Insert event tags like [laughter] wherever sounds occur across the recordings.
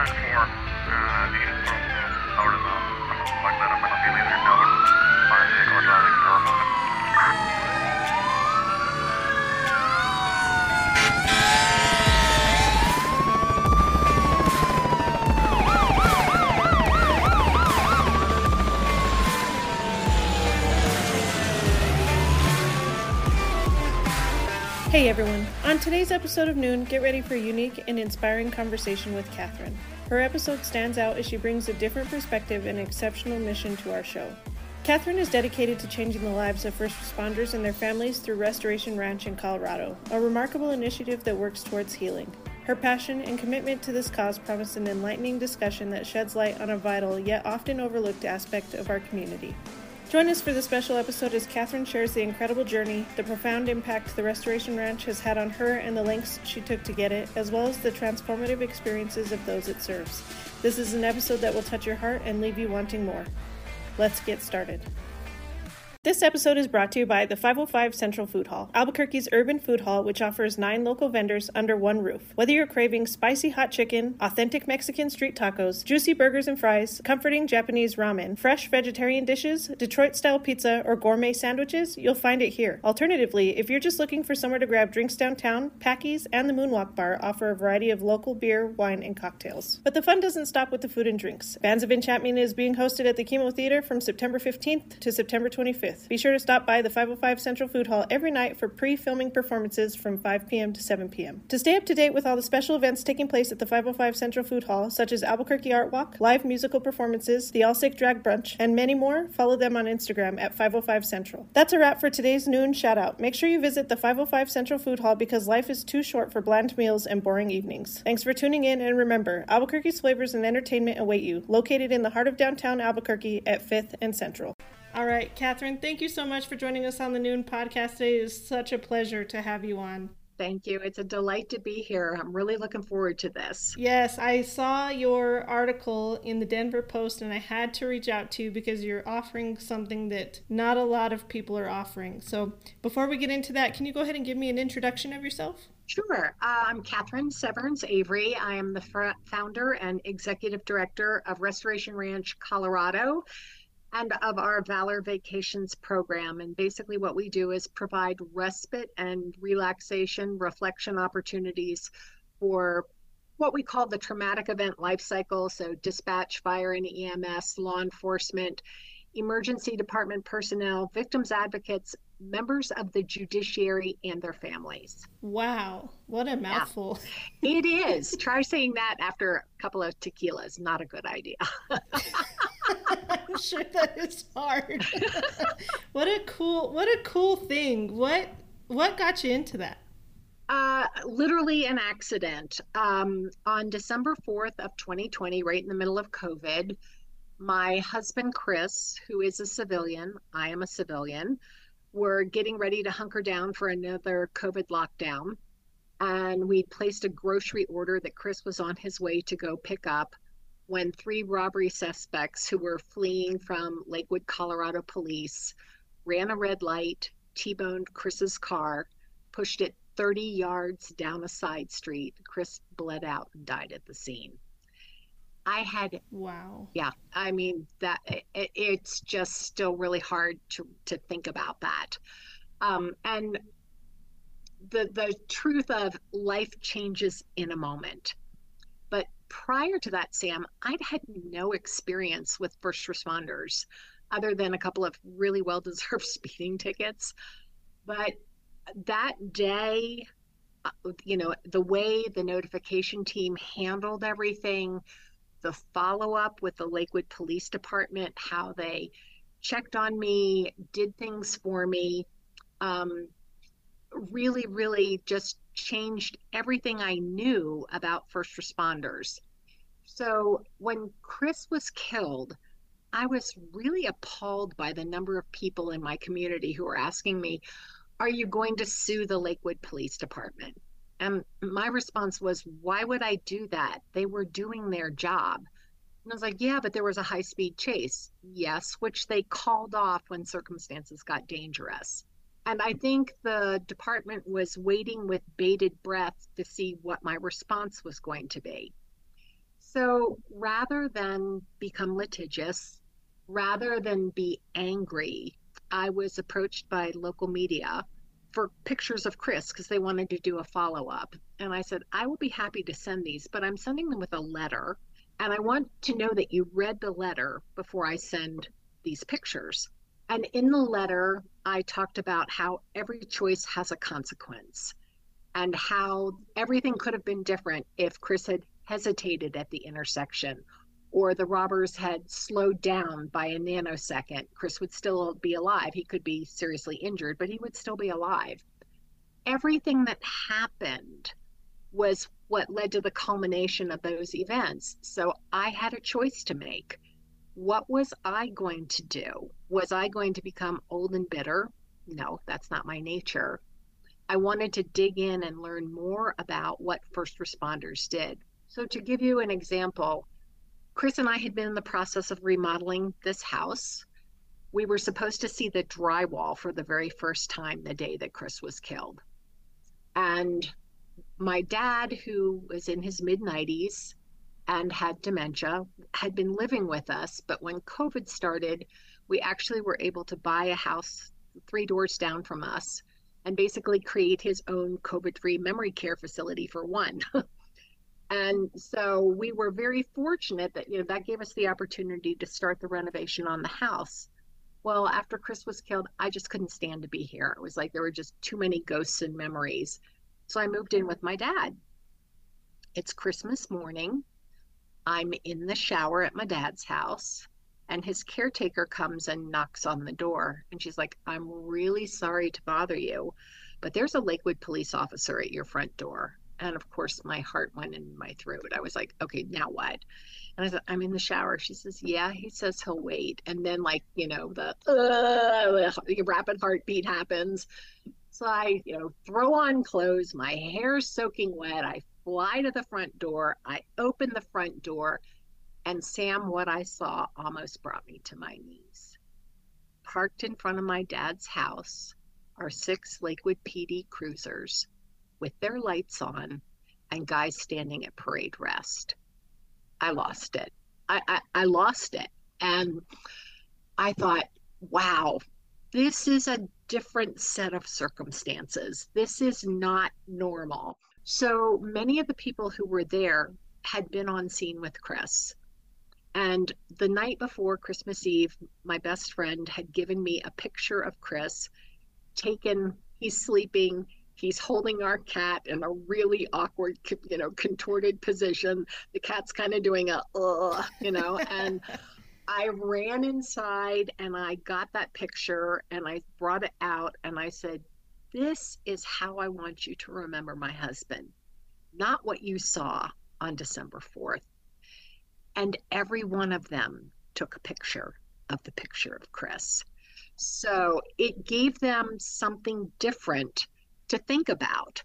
uh. Hey everyone! On today's episode of Noon, get ready for a unique and inspiring conversation with Kathryn. Her episode stands out as she brings a different perspective and exceptional mission to our show. Kathryn is dedicated to changing the lives of first responders and their families through Restoration Ranch in Colorado, a remarkable initiative that works towards healing. Her passion and commitment to this cause promise an enlightening discussion that sheds light on a vital yet often overlooked aspect of our community. Join us for the special episode as Kathryn shares the incredible journey, the profound impact the Restoration Ranch has had on her, and the lengths she took to get it, as well as the transformative experiences of those it serves. This is an episode that will touch your heart and leave you wanting more. Let's get started. This episode is brought to you by the 505 Central Food Hall, Albuquerque's urban food hall, which offers nine local vendors under one roof. Whether you're craving spicy hot chicken, authentic Mexican street tacos, juicy burgers and fries, comforting Japanese ramen, fresh vegetarian dishes, Detroit style pizza, or gourmet sandwiches, you'll find it here. Alternatively, if you're just looking for somewhere to grab drinks downtown, Packies and the Moonwalk Bar offer a variety of local beer, wine, and cocktails. But the fun doesn't stop with the food and drinks. Bands of Enchantment is being hosted at the KiMo Theater from September 15th to September 25th. Be sure to stop by the 505 Central Food Hall every night for pre filming performances from 5 p.m. to 7 p.m. To stay up to date with all the special events taking place at the 505 Central Food Hall, such as Albuquerque Art Walk, live musical performances, the All Sick Drag Brunch, and many more, follow them on Instagram at 505 Central. That's a wrap for today's noon shout out. Make sure you visit the 505 Central Food Hall because life is too short for bland meals and boring evenings. Thanks for tuning in, and remember, Albuquerque's flavors and entertainment await you, located in the heart of downtown Albuquerque at 5th and Central. All right, Kathryn, thank you so much for joining us on the Noon podcast today. It is such a pleasure to have you on. Thank you. It's a delight to be here. I'm really looking forward to this. Yes, I saw your article in the Denver Post and I had to reach out to you because you're offering something that not a lot of people are offering. So, before we get into that, can you go ahead and give me an introduction of yourself? Sure. Uh, I'm Kathryn Severance Avery. I am the fr- founder and executive director of Restoration Ranch, Colorado and of our Valor Vacations program. And basically, what we do is provide respite and relaxation, reflection opportunities for what we call the traumatic event life cycle. So, dispatch, fire and EMS, law enforcement, emergency department personnel, victims advocates, members of the judiciary, and their families. Wow, what a mouthful. Yeah. [laughs] it is. Try saying that after a couple of tequilas. Not a good idea. [laughs] I'm sure that is hard. [laughs] what a cool what a cool thing. What what got you into that? Uh, literally an accident. Um, on December 4th of 2020, right in the middle of COVID, my husband Chris, who is a civilian, I am a civilian, were getting ready to hunker down for another COVID lockdown. And we placed a grocery order that Chris was on his way to go pick up when three robbery suspects who were fleeing from Lakewood, Colorado police ran a red light, T boned Chris's car, pushed it 30 yards down a side street. Chris bled out and died at the scene. I had wow. Yeah, I mean that it, it's just still really hard to to think about that. Um, and the the truth of life changes in a moment. Prior to that, Sam, I'd had no experience with first responders other than a couple of really well deserved [laughs] speeding tickets. But that day, uh, you know, the way the notification team handled everything, the follow up with the Lakewood Police Department, how they checked on me, did things for me, um, really, really just changed everything I knew about first responders. So when Chris was killed, I was really appalled by the number of people in my community who were asking me, Are you going to sue the Lakewood Police Department? And my response was, Why would I do that? They were doing their job. And I was like, Yeah, but there was a high speed chase. Yes, which they called off when circumstances got dangerous. And I think the department was waiting with bated breath to see what my response was going to be. So rather than become litigious, rather than be angry, I was approached by local media for pictures of Chris because they wanted to do a follow up. And I said, I will be happy to send these, but I'm sending them with a letter. And I want to know that you read the letter before I send these pictures. And in the letter, I talked about how every choice has a consequence and how everything could have been different if Chris had hesitated at the intersection or the robbers had slowed down by a nanosecond. Chris would still be alive. He could be seriously injured, but he would still be alive. Everything that happened was what led to the culmination of those events. So I had a choice to make. What was I going to do? Was I going to become old and bitter? No, that's not my nature. I wanted to dig in and learn more about what first responders did. So, to give you an example, Chris and I had been in the process of remodeling this house. We were supposed to see the drywall for the very first time the day that Chris was killed. And my dad, who was in his mid 90s and had dementia, had been living with us. But when COVID started, we actually were able to buy a house three doors down from us and basically create his own COVID free memory care facility for one. [laughs] and so we were very fortunate that you know that gave us the opportunity to start the renovation on the house well after chris was killed i just couldn't stand to be here it was like there were just too many ghosts and memories so i moved in with my dad it's christmas morning i'm in the shower at my dad's house and his caretaker comes and knocks on the door and she's like i'm really sorry to bother you but there's a lakewood police officer at your front door and of course, my heart went in my throat. I was like, okay, now what? And I said, I'm in the shower. She says, yeah. He says he'll wait. And then, like, you know, the, uh, rapid heartbeat happens. So I, you know, throw on clothes. My hair's soaking wet. I fly to the front door. I open the front door. And Sam, what I saw almost brought me to my knees. Parked in front of my dad's house are six Lakewood PD cruisers with their lights on and guys standing at parade rest. I lost it. I, I, I lost it. And I thought, wow, this is a different set of circumstances. This is not normal. So many of the people who were there had been on scene with Chris. And the night before Christmas Eve, my best friend had given me a picture of Chris taken, he's sleeping, He's holding our cat in a really awkward, you know, contorted position. The cat's kind of doing a, uh, you know, and [laughs] I ran inside and I got that picture and I brought it out and I said, This is how I want you to remember my husband, not what you saw on December 4th. And every one of them took a picture of the picture of Chris. So it gave them something different to think about.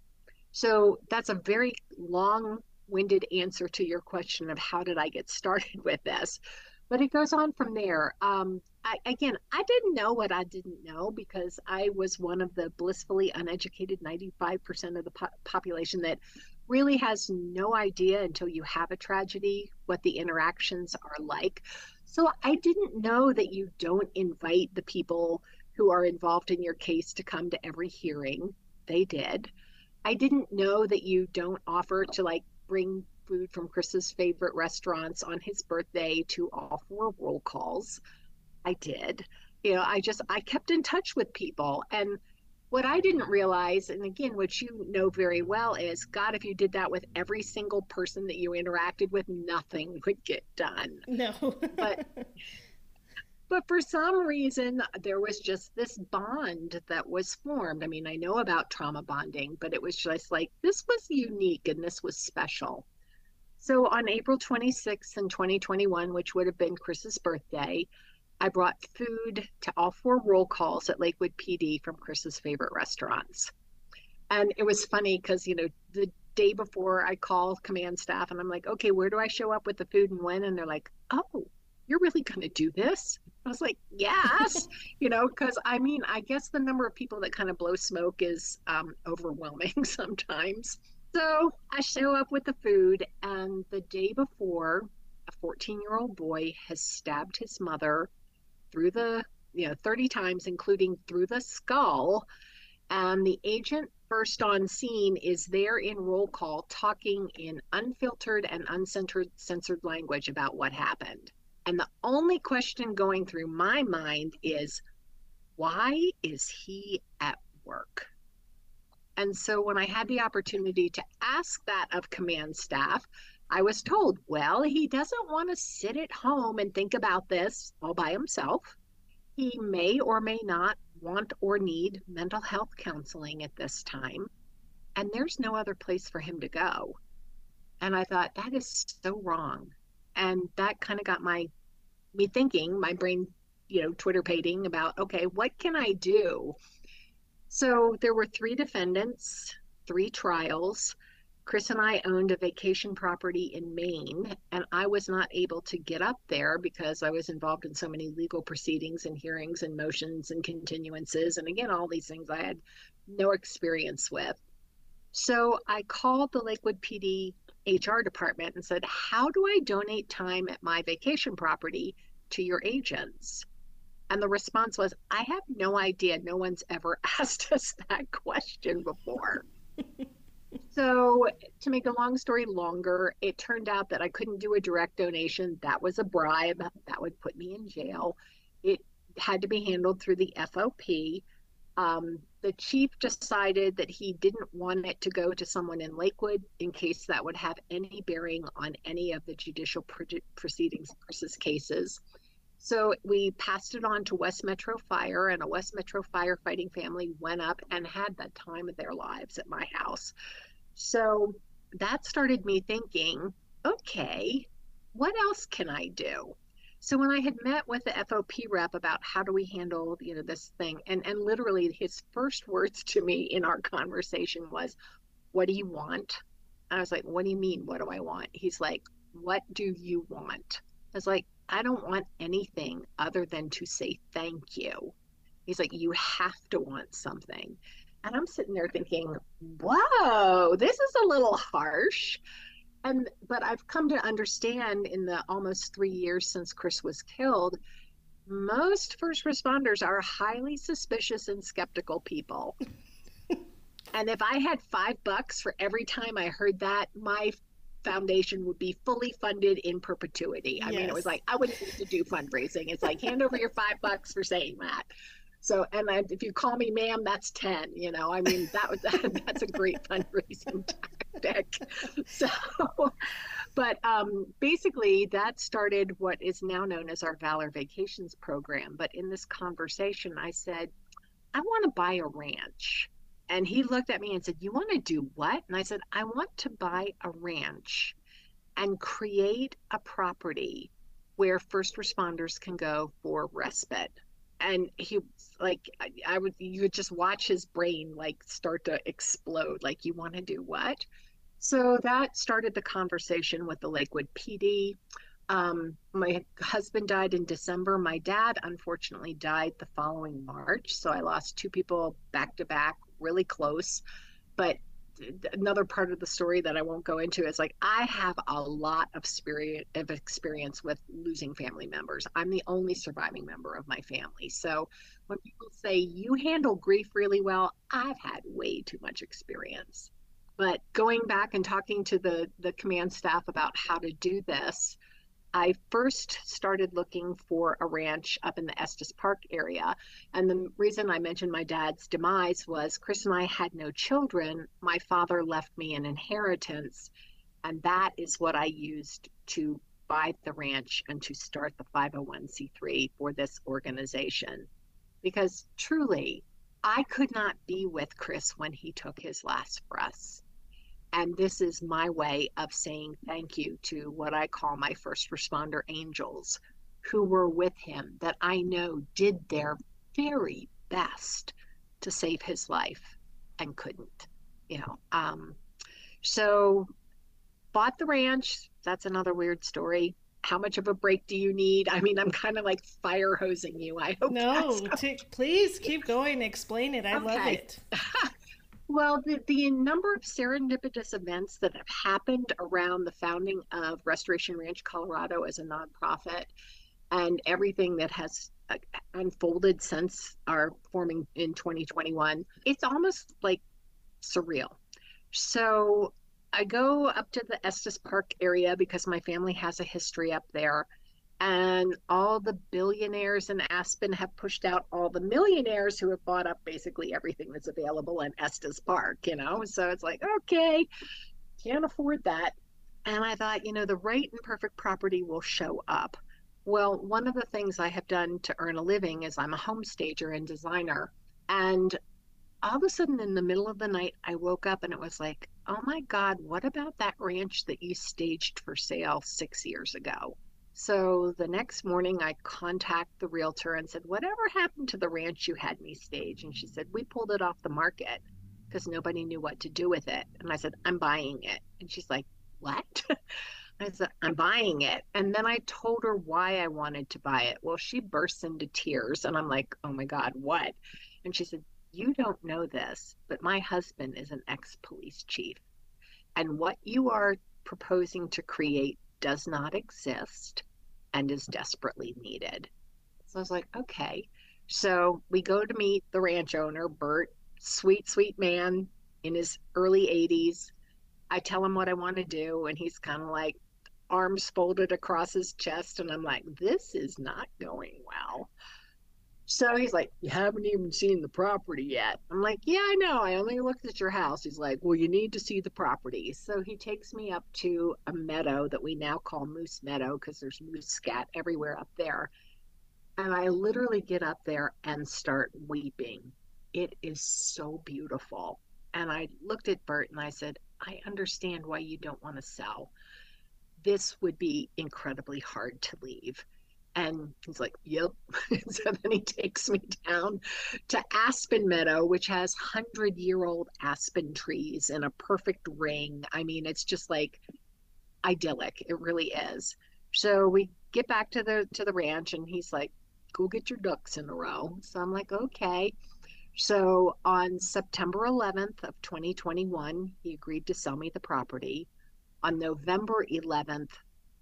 So that's a very long winded answer to your question of how did I get [laughs] started with this. But it goes on from there. Um, I, again, I didn't know what I didn't know because I was one of the blissfully uneducated 95% of the po- population that really has no idea until you have a tragedy what the interactions are like. So I didn't know that you don't invite the people who are involved in your case to come to every hearing they did. I didn't know that you don't offer to like bring food from Chris's favorite restaurants on his birthday to all four roll calls. I did. You know, I just I kept in touch with people and what I didn't realize, and again, what you know very well is God, if you did that with every single person that you interacted with, nothing [laughs] would get done. No. but but for some reason, there was just this bond that was formed. I mean, I know about trauma bonding, but it was just like this was unique and this was special. So on April 26th in 2021, which would have been Chris's birthday, I brought food to all four roll calls at Lakewood PD from Chris's favorite restaurants. And it was funny because, you know, the day before I call command staff and I'm like, okay, where do I show up with the food and when? And they're like, oh, you're really going to do this? I was like, yes, [laughs] you know, because I mean, I guess the number of people that kind of blow smoke is um, overwhelming [laughs] sometimes. So I show up with the food, and the day before, a 14 year old boy has stabbed his mother through the, you know, 30 times, including through the skull. And the agent first on scene is there in roll call talking in unfiltered and uncensored censored language about what happened. And the only question going through my mind is why is he at work? And so when I had the opportunity to ask that of command staff, I was told, well, he doesn't want to sit at home and think about this all by himself. He may or may not want or need mental health counseling at this time, and there's no other place for him to go. And I thought that is so wrong. And that kind of got my me thinking, my brain, you know, Twitter pating about, okay, what can I do? So there were three defendants, three trials. Chris and I owned a vacation property in Maine, and I was not able to get up there because I was involved in so many legal proceedings and hearings and motions and continuances. And again, all these things I had no experience with. So I called the Lakewood PD HR department and said, How do I donate time at my vacation property to your agents? And the response was, I have no idea. No one's ever [laughs] asked us that question before. [laughs] so, to make a long story longer, it turned out that I couldn't do a direct donation. That was a bribe. That would put me in jail. It had to be handled through the FOP. Um, the chief decided that he didn't want it to go to someone in Lakewood in case that would have any bearing on any of the judicial proceedings versus cases. So we passed it on to West Metro Fire, and a West Metro firefighting family went up and had the time of their lives at my house. So that started me thinking, okay, what else can I do? So when I had met with the FOP rep about how do we handle, you know, this thing, and and literally his first [laughs] words to me in our conversation was, "What do you want?" I was like, "What do you mean? What do I want?" He's like, "What do you want?" I was like, "I don't want anything other than to say thank you." He's like, "You have to want something." And I'm sitting there thinking, "Whoa, this is a little harsh." and but I've come to understand in the almost three years since Chris was killed, most first responders are highly suspicious and skeptical people. [laughs] and if I had five bucks for every time I heard that, my foundation would be fully funded in perpetuity. I yes. mean, it was like I wouldn't need to do fundraising. It's like hand over your five bucks for saying that. So, and I, if you call me ma'am, that's 10, you know, I mean, that was, that, [laughs] that's a great fundraising [laughs] tactic. So, but um, basically that started what is now known as our Valor Vacations program. But in this conversation, I said, I want to buy a ranch. And he looked at me and said, You want to do what? And I said, I want to buy a ranch and create a property where first responders can go for respite. And he like I, I would you would just watch his brain like start to explode like you want to do what? So that started the conversation with the lakewood pd um, my husband died in december. My dad unfortunately died the following march. So i lost two people back to back really close but another part of the story that I won't go into is like I have a lot of spirit of experience with losing family members. I'm the only surviving member of my family. So when people say you handle grief really well, I've had way too much experience. But going back and talking to the the command staff about how to do this, I first started looking for a ranch up in the Estes Park area. And the reason I mentioned my dad's demise was Chris and I had no children. My father left me an inheritance. And that is what I used to buy the ranch and to start the 501c3 for this organization. Because truly, I could not be with Chris when he took his last breaths. And this is my way of saying thank you to what I call my first responder angels who were with him that I know did their very best to save his life and couldn't, you know. Um, so bought the ranch. That's another weird story. How much of a break do you need? I mean, I'm kind of like fire hosing you. I hope. No, t- [laughs] please keep going. Explain it. I okay. love it. [laughs] Well, the, the number of serendipitous events that have happened around the founding of Restoration Ranch Colorado as a nonprofit and everything that has uh, unfolded since our forming in 2021, it's almost like surreal. So I go up to the Estes Park area because my family has a history up there. And all the billionaires in Aspen have pushed out all the millionaires who have bought up basically everything that's available in Estes Park, you know? So it's like, okay, can't afford that. And I thought, you know, the right and perfect property will show up. Well, one of the things I have done to earn a living is I'm a home stager and designer. And all of a sudden in the middle of the night, I woke up and it was like, oh my God, what about that ranch that you staged for sale six years ago? So the next morning, I contact the realtor and said, Whatever happened to the ranch you had me stage? And she said, We pulled it off the market because nobody knew what to do with it. And I said, I'm buying it. And she's like, What? [laughs] I said, I'm buying it. And then I told her why I wanted to buy it. Well, she bursts into tears. And I'm like, Oh my God, what? And she said, You don't know this, but my husband is an ex police chief. And what you are proposing to create does not exist and is desperately needed. So I was like, okay. So we go to meet the ranch owner, Bert, sweet, sweet man in his early 80s. I tell him what I want to do, and he's kind of like arms folded across his chest. And I'm like, this is not going well. So he's like, You haven't even seen the property yet. I'm like, Yeah, I know. I only looked at your house. He's like, Well, you need to see the property. So he takes me up to a meadow that we now call Moose Meadow because there's moose scat everywhere up there. And I literally get up there and start weeping. It is so beautiful. And I looked at Bert and I said, I understand why you don't want to sell. This would be incredibly hard to leave and he's like, Yep. [laughs] so then he takes me down to Aspen Meadow, which has 100 year old aspen trees in a perfect ring. I mean, it's just like idyllic. It really is. So we get back to the to the ranch and he's like, Go get your ducks in a row. So I'm like, Okay. So on September 11th of 2021, he agreed to sell me the property. On November 11th,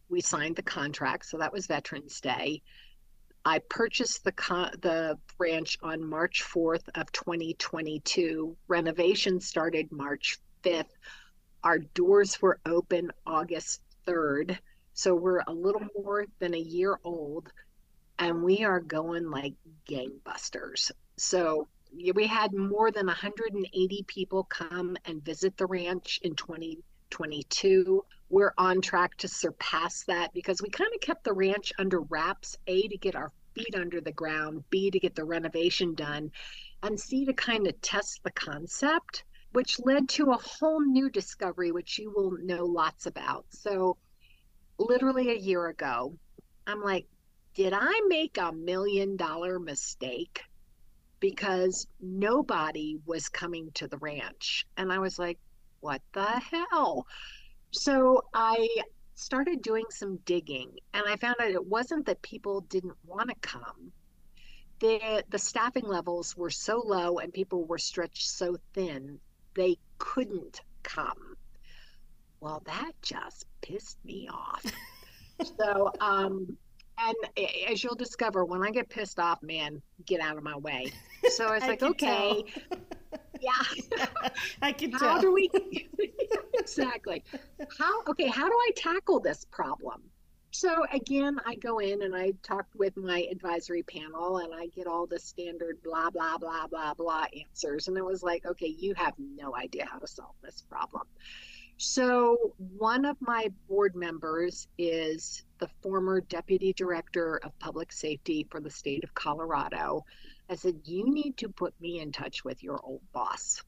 we signed the contract, so that was Veterans Day. I purchased the con- the ranch on March 4th of 2022. Renovation started March 5th. Our doors were open August 3rd. So we're a little more than a year old and we are going like gangbusters. So we had more than 180 people come and visit the ranch in 2022 we're on track to surpass that because we kind of kept the ranch under wraps a to get our feet under the ground b to get the renovation done and c to kind of test the concept which led to a whole new discovery which you will know lots about. So literally a year ago i'm like did i make a million dollar mistake? Because nobody was coming to the ranch and i was like what the hell so I started doing some digging and I found out it wasn't that people didn't want to come. The, the staffing levels were so low and people were stretched so thin, they couldn't come. Well, that just pissed me off. so, um, and as you'll discover, when I get pissed off, man, get out of my way. So I was [laughs] like, okay, yeah, [laughs] I can how tell. do we [laughs] exactly. How okay how do i tackle this problem? So again i go in and i talk with my advisory panel and i get all the standard blah blah blah blah blah answers. And it was like okay you have no idea how to solve this problem. So one of my board members is the former deputy director of public safety for the state of colorado i said you need to put me in touch with your old boss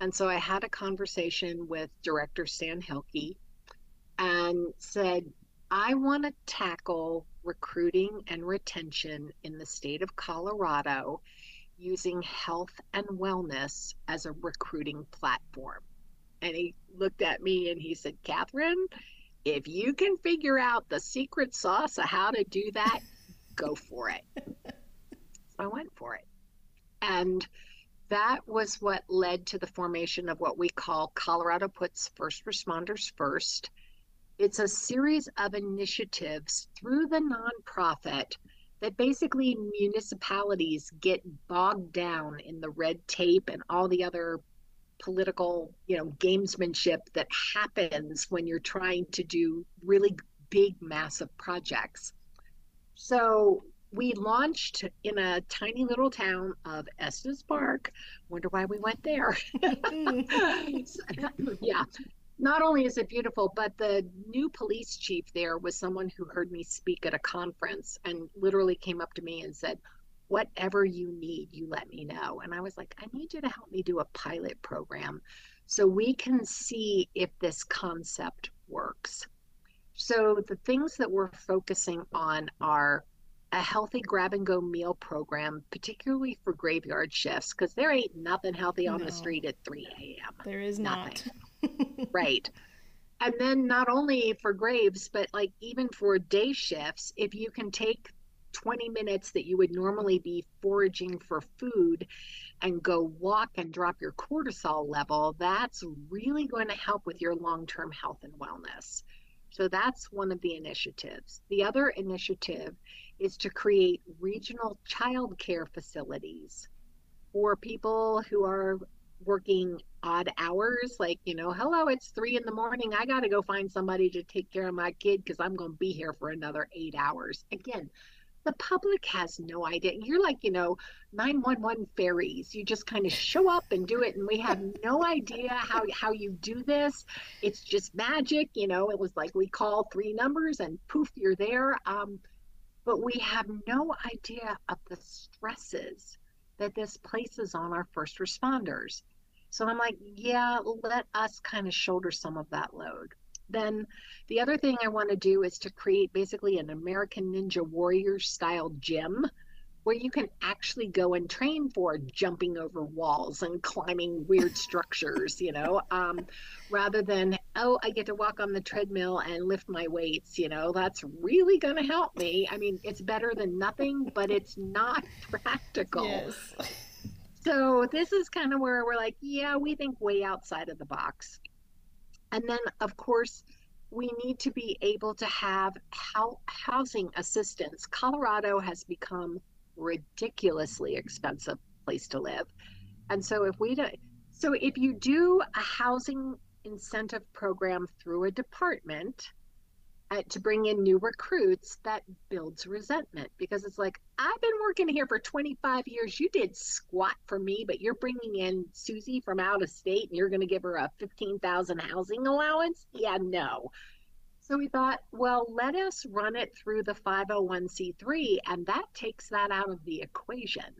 and so I had a conversation with director Stan Hilkey and said, I want to tackle recruiting and retention in the state of Colorado using health and wellness as a recruiting platform. And he looked at me and he said, Kathryn, if you can figure out the secret sauce of how to do that, go for it. [laughs] I went for it. And that was what led to the formation of what we call Colorado Puts First Responders First. It's a series of initiatives through the nonprofit that basically municipalities get bogged down in the red tape and all the other political, you know, gamesmanship that happens when you're trying to do really big, massive projects. So we launched in a tiny little town of Estes Park. Wonder why we went there. [laughs] yeah. Not only is it beautiful, but the new police chief there was someone who heard me speak at a conference and literally came up to me and said, Whatever you need, you let me know. And I was like, I need you to help me do a pilot program so we can see if this concept works. So the things that we're focusing on are a healthy grab and go meal program, particularly for graveyard shifts, because there ain't nothing healthy on No. the street at 3 a.m. There is not. Nothing. [laughs] right. And then not only for graves, but like even for day shifts, if you can take 20 minutes that you would normally be foraging for food and go walk and drop your cortisol level, that's really going to help with your long term health and wellness. So that's one of the initiatives. The other initiative is to create regional child care facilities for people who are working odd hours like you know hello it's three in the morning. I got to go find somebody to take care of my kid because i'm to be here for another eight hours. Again the public has no idea. You're like you know 911 fairies. You just kind of show up and do it and we have no idea how how you do this. It's just magic you know? It was like we call three numbers and poof you're there. Um, but we have no idea of the stresses that this places on our first responders. So I'm like, yeah, let us kind of shoulder some of that load. Then the other thing I want to do is to create basically an American Ninja Warrior style gym where you can actually go and train for jumping over walls and climbing weird structures, you know, um, rather than, oh, I get to walk on the treadmill and lift my weights, you know, that's really going to help me. I mean, it's better than nothing, but it's not [laughs] practical. Yes. So this is kind of where we're like, yeah, we think way outside of the box. And then, of course, we need to be able to have housing assistance. Colorado has become ridiculously expensive place to live. And so if we do, so if you do a housing incentive program through a department uh, to bring in new recruits, that builds resentment because it's like, I've been working here for 25 years. You did squat for me, but you're bringing in Susie from out of state and you're going to give her a 15,000 housing allowance? Yeah, no. So we thought, well, let us run it through the 501c3, and that takes that out of the equation.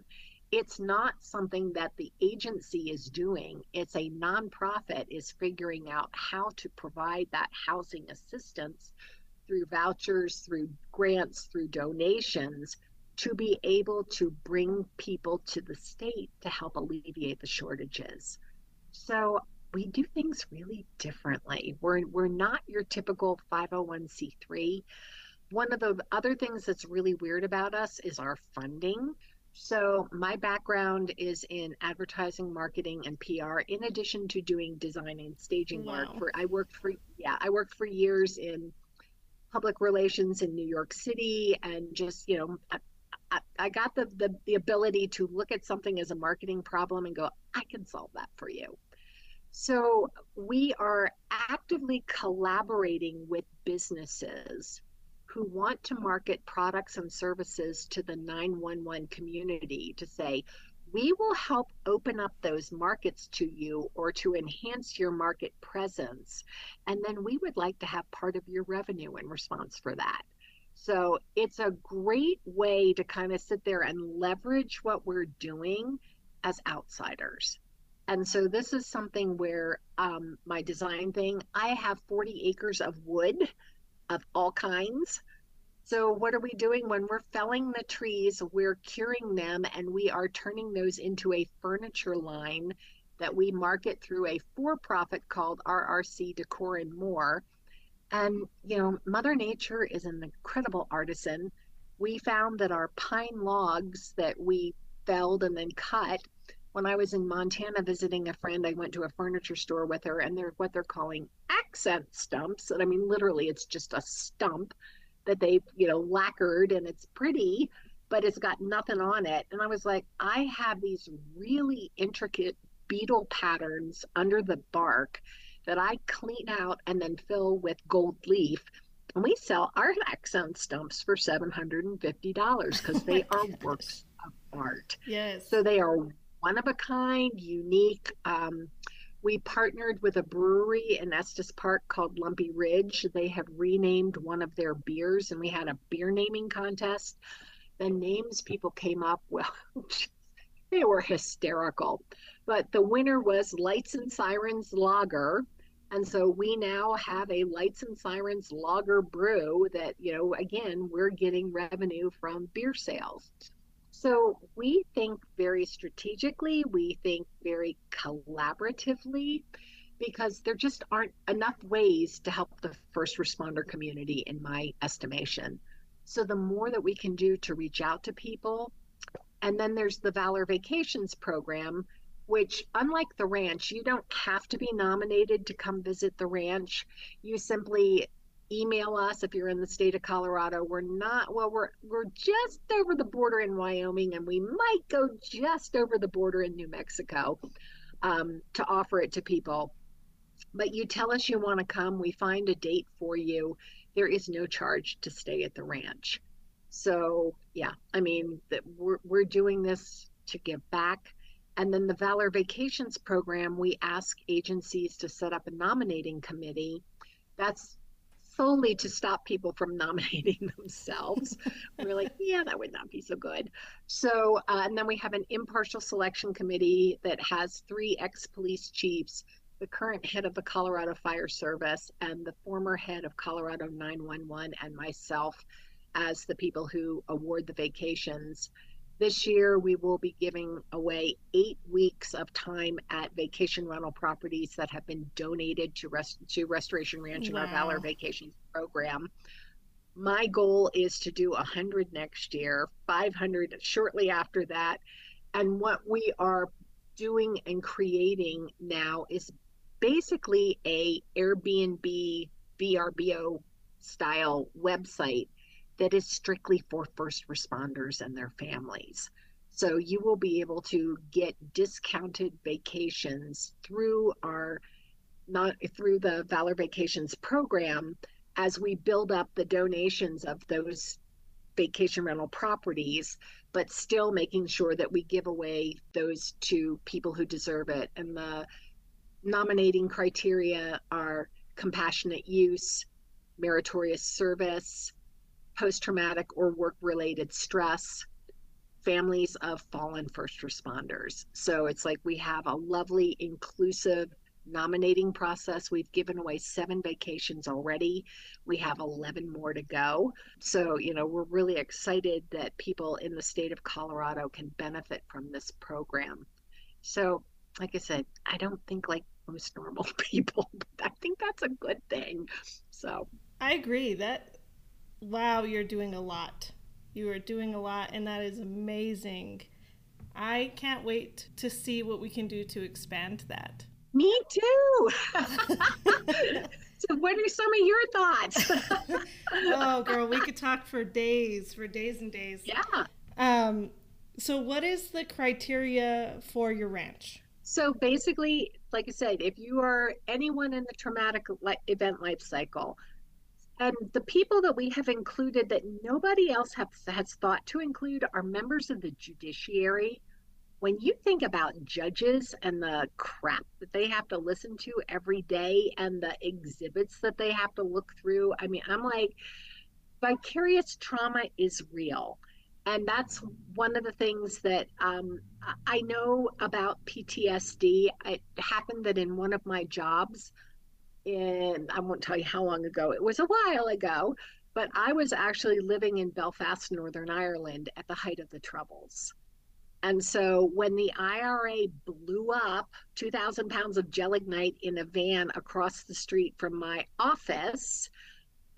It's not something that the agency is doing. It's a nonprofit is figuring out how to provide that housing assistance through vouchers, through grants, through donations to be able to bring people to the state to help alleviate the shortages. So we do things really differently. We're we're not your typical 501c3. One of the other things that's really weird about us is our funding. So my background is in advertising, marketing, and PR. In addition to doing design and staging Wow. work, for I worked for yeah I worked for years in public relations in New York City, and just you know I, I, I got the, the the ability to look at something as a marketing problem and go I can solve that for you. So we are actively collaborating with businesses who want to market products and services to the 911 community to say, we will help open up those markets to you or to enhance your market presence. And then we would like to have part of your revenue in response for that. So it's a great way to kind of sit there and leverage what we're doing as outsiders. And so this is something where um, my design thing, I have 40 acres of wood of all kinds. So what are we doing when we're felling the trees? We're curing them and we are turning those into a furniture line that we market through a for-profit called RRC Decor and More. And you know, Mother Nature is an incredible artisan. We found that our pine logs that we felled and then cut when I was in Montana visiting a friend, I went to a furniture store with her, and they're what they're calling accent stumps. And I mean, literally, it's just a stump that they, you know, lacquered and it's pretty, but it's got nothing on it. And I was like, I have these really intricate beetle patterns under the bark that I clean out and then fill with gold leaf. And we sell our accent stumps for $750 because [laughs] they are works of art. Yes. So they are one of a kind, unique. Um, we partnered with a brewery in Estes Park called Lumpy Ridge. They have renamed one of their beers, and we had a beer naming contest. The names people came up with, [laughs] they were hysterical. But the winner was Lights and Sirens Lager. And so we now have a Lights and Sirens Lager brew that, you know, again, we're getting revenue from beer sales. So we think very strategically, we think very collaboratively, because there just aren't enough ways to help the first responder community, in my estimation. So the more that we can do to reach out to people, and then there's the Valor Vacations program, which, unlike the ranch, you don't have to be nominated to come visit the ranch. You simply email us if you're in the state of Colorado. We're not well, we're we're just over the border in Wyoming, and we might go just over the border in New Mexico um, to offer it to people. But you tell us you want to come, we find a date for you. There is no charge to stay at the ranch. So yeah, I mean that we're we're doing this to give back. And then the Valor Vacations program, we ask agencies to set up a nominating committee. That's solely to stop people from [laughs] nominating themselves. We're like, yeah, that would not be so good. So, uh, and then we have an impartial selection committee that has three ex police chiefs, the current head of the Colorado Fire Service, and the former head of Colorado 911, and myself as the people who award the vacations. This year, we will be giving away eight weeks of time at vacation rental properties that have been donated to, rest- to Restoration Ranch and our Valor Vacations program. My goal is to do 100 next year, 500 shortly after that. And what we are doing and creating now is basically a Airbnb VRBO style website that is strictly for first responders and their families. So you will be able to get discounted vacations through our not through the Valor Vacations program as we build up the donations of those vacation rental properties, but still making sure that we give away those to people who deserve it. And the nominating criteria are compassionate use, meritorious service, post traumatic or work related stress, families of fallen first responders. So it's like we have a lovely, inclusive nominating process. We've given away seven vacations already. We have 11 more to go. So, you know, we're really excited that people in the state of Colorado can benefit from this program. So, like I said, I don't think like most normal [laughs] people, but I think that's a good thing. So, I agree that wow, you're doing a lot. You are doing a lot and that is amazing. I can't wait to see what we can do to expand that. me too. [laughs] so, what are some of your thoughts? [laughs] oh, girl, we could talk for days, for days and days. yeah. Um, so, what is the criteria for your ranch? So basically, like I said, if you are anyone in the traumatic event life cycle, and the people that we have included that nobody else has thought to include are members of the judiciary. When you think about judges and the crap that they have to listen to every day and the exhibits that they have to look through, I mean, I'm like, vicarious trauma is real. And that's one of the things that um, I know about PTSD. It happened that in one of my jobs, and I won't tell you how long ago, it was a while ago, but I was actually living in Belfast, Northern Ireland at the height of the Troubles. And so when the IRA blew up 2,000 pounds of gelignite in a van across the street from my office,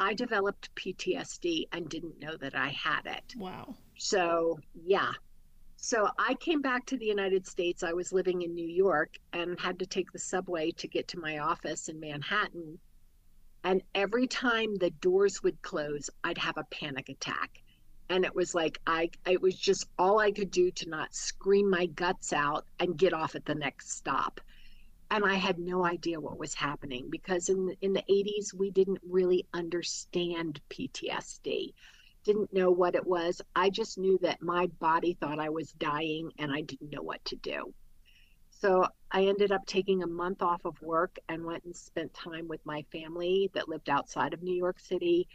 I developed PTSD and didn't know that I had it. Wow. So, yeah. So I came back to the United States. I was living in New York and had to take the subway to get to my office in Manhattan. And every time the doors would close, I'd have a panic attack. And it was like I it was just all I could do to not scream my guts out and get off at the next stop. And I had no idea what was happening because in in the 80s we didn't really understand PTSD didn't know what it was. I just knew that my body thought I was dying and I didn't know what to do. So I ended up taking a month off of work and went and spent time with my family that lived outside of New York City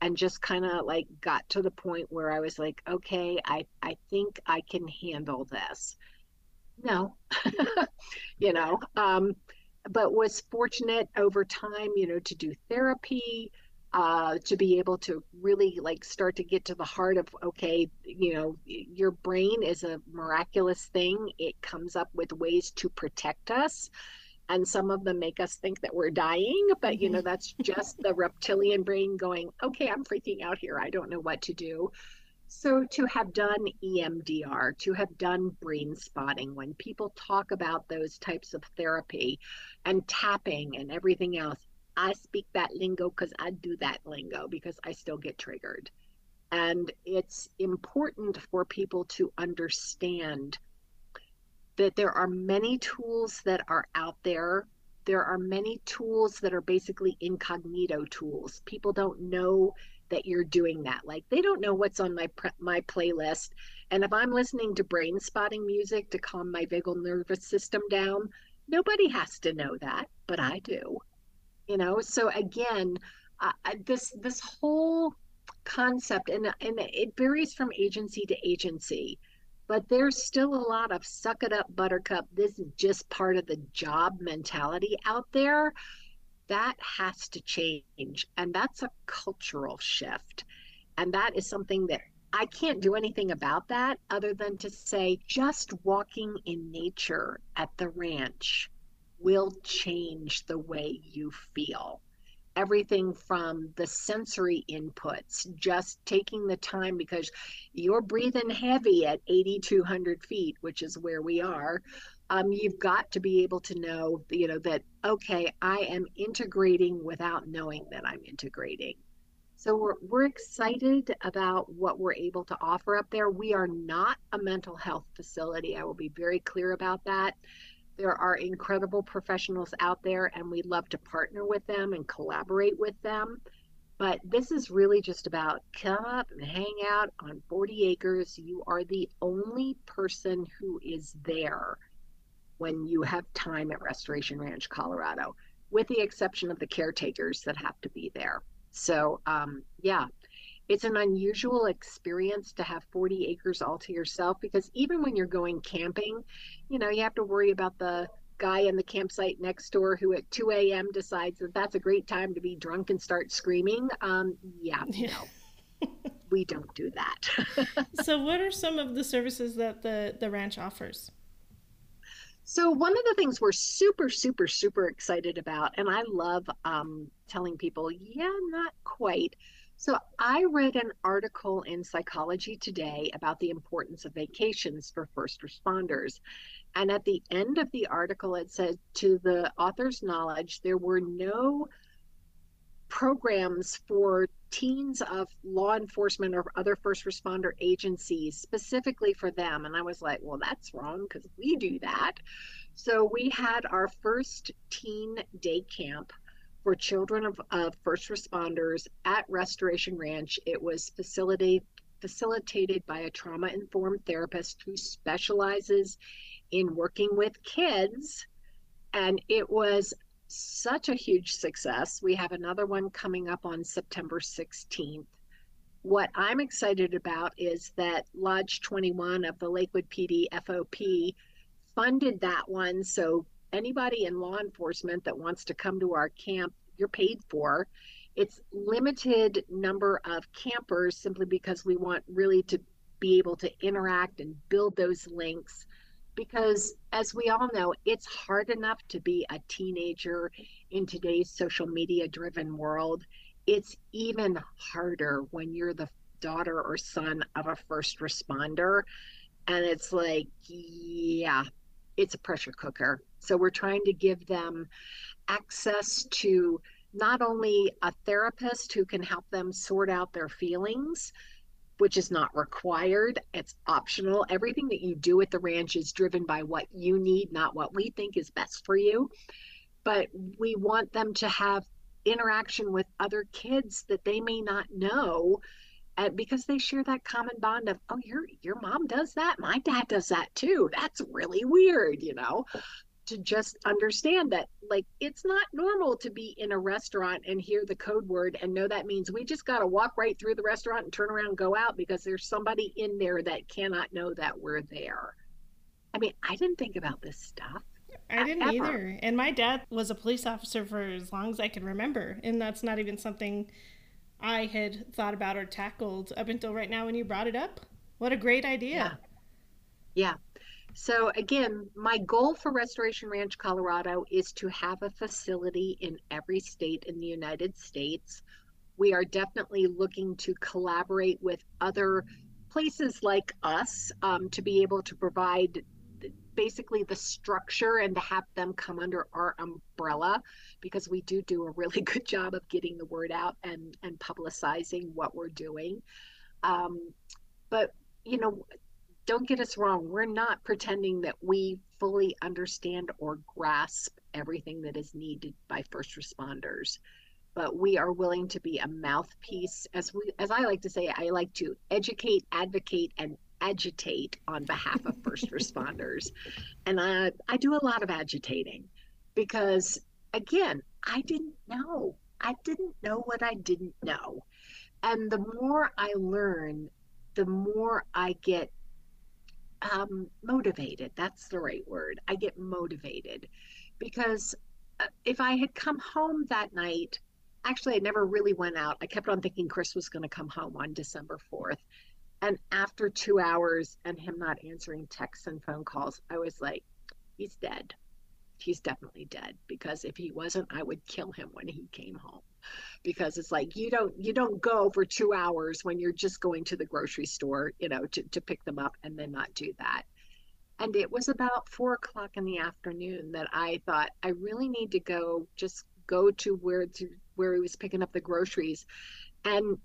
and just kind of like got to the point where I was like, okay, I, I think I can handle this. No, [laughs] you know, um, but was fortunate over time, you know, to do therapy, uh, to be able to really like start to get to the heart of okay you know your brain is a miraculous thing. It comes up with ways to protect us and some of them make us think that we're dying but you know mm-hmm. that's just the reptilian brain going okay i'm freaking out here. I don't know what to do. So to have done EMDR, to have done brain spotting, when people talk about those types of therapy and tapping and everything else, I speak that lingo because I do that lingo because I still get triggered. And it's important for people to understand that there are many tools that are out there. There are many tools that are basically incognito tools. People don't know that you're doing that. Like they don't know what's on my my playlist. And if I'm listening to brain spotting music to calm my vagal nervous system down, nobody has to know that, but I do you know? So again uh, this this whole concept and and it varies from agency to agency but there's still a lot of suck it up buttercup this is just part of the job mentality out there. That has to change and that's a cultural shift. And that is something that I can't do anything about that other than to say just walking in nature at the ranch will change the way you feel. Everything from the sensory inputs, just taking the time because you're breathing heavy at 8,200 feet, which is where we are. Um, you've got to be able to know, you know, that, okay, I am integrating without knowing that I'm integrating. So we're, we're excited about what we're able to offer up there. We are not a mental health facility. I will be very clear about that. There are incredible professionals out there, and we'd love to partner with them and collaborate with them. But this is really just about come up and hang out on 40 acres. You are the only person who is there when you have time at Restoration Ranch, Colorado, with the exception of the caretakers that have to be there. So, um, yeah, it's an unusual experience to have 40 acres all to yourself because even when you're going camping, you know, you have to worry about the guy in the campsite next door who at 2 a.m. decides that that's a great time to be drunk and start screaming. Um, yeah, [laughs] yeah. no, we don't do that. [laughs] so, what are some of the services that the, the ranch offers? So, one of the things we're super, super, super excited about, and I love um, telling people, yeah, not quite so, I read an article in Psychology Today about the importance of vacations for first responders. And at the end of the article, it said, to the author's knowledge, there were no programs for teens of law enforcement or other first responder agencies specifically for them. And I was like, well, that's wrong because we do that. So we had our first teen day camp for children of, of first responders at Restoration Ranch. It was facilitated facilitated by a trauma informed therapist who specializes in working with kids. And it was such a huge success. We have another one coming up on September 16th. What I'm excited about is that Lodge 21 of the Lakewood PD FOP funded that one. So anybody in law enforcement that wants to come to our camp, you're paid for. It's limited number of campers simply because we want really to be able to interact and build those links because as we all know it's hard enough to be a teenager in today's social media driven world it's even harder when you're the daughter or son of a first responder And it's like, yeah, it's a pressure cooker. So we're trying to give them access to not only a therapist who can help them sort out their feelings, which is not required, it's optional. Everything that you do at the ranch is driven by what you need, not what we think is best for you. But we want them to have interaction with other kids that they may not know uh, because they share that common bond of oh your your mom does that my dad does that too that's really weird you know to just understand that like it's not normal to be in a restaurant and hear the code word and know that means we just got to walk right through the restaurant and turn around and go out because there's somebody in there that cannot know that we're there i mean i didn't think about this stuff I didn't ever. either. And my dad was a police officer for as long as I can remember. And that's not even something I had thought about or tackled up until right now when you brought it up. What a great idea. Yeah. yeah. So, again, my goal for Restoration Ranch Colorado is to have a facility in every state in the United States. We are definitely looking to collaborate with other places like us um, to be able to provide basically the structure and to have them come under our umbrella because we do do a really [laughs] good job of getting the word out and and publicizing what we're doing um, but you know don't get us wrong we're not pretending that we fully understand or grasp everything that is needed by first responders but we are willing to be a mouthpiece as we as i like to say i like to educate advocate and agitate on behalf of first [laughs] responders. And I, I do a lot of agitating because, again, I didn't know. I didn't know what I didn't know. And the more I learn, the more I get um, motivated. That's the right word. I get motivated because uh, if I had come home that night, actually, I never really went out. I kept on thinking Chris was going to come home on December 4th. And after two hours and him not answering texts and phone calls, I was like, he's dead. He's definitely dead because if he wasn't, I would kill him when he came home. Because it's like you don't you don't go for two hours when you're just going to the grocery store, you know, to, to pick them up and then not do that. And it was about four o'clock in the afternoon that I thought I really need to go just go to where to where he was picking up the groceries and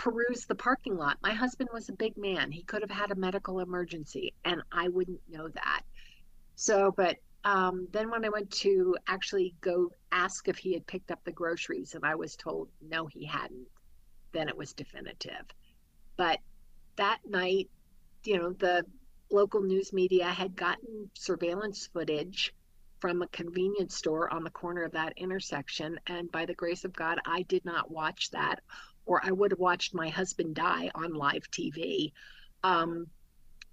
peruse the parking lot. My husband was a big man. He could have had a medical emergency, and I wouldn't know that. So, but um, then when I went to actually go ask if he had picked up the groceries, and I was told no, he hadn't, then it was definitive. But that night, you know, the local news media had gotten surveillance footage from a convenience store on the corner of that intersection. And by the grace of God, I did not watch that or I would have watched my husband die on live TV. Um,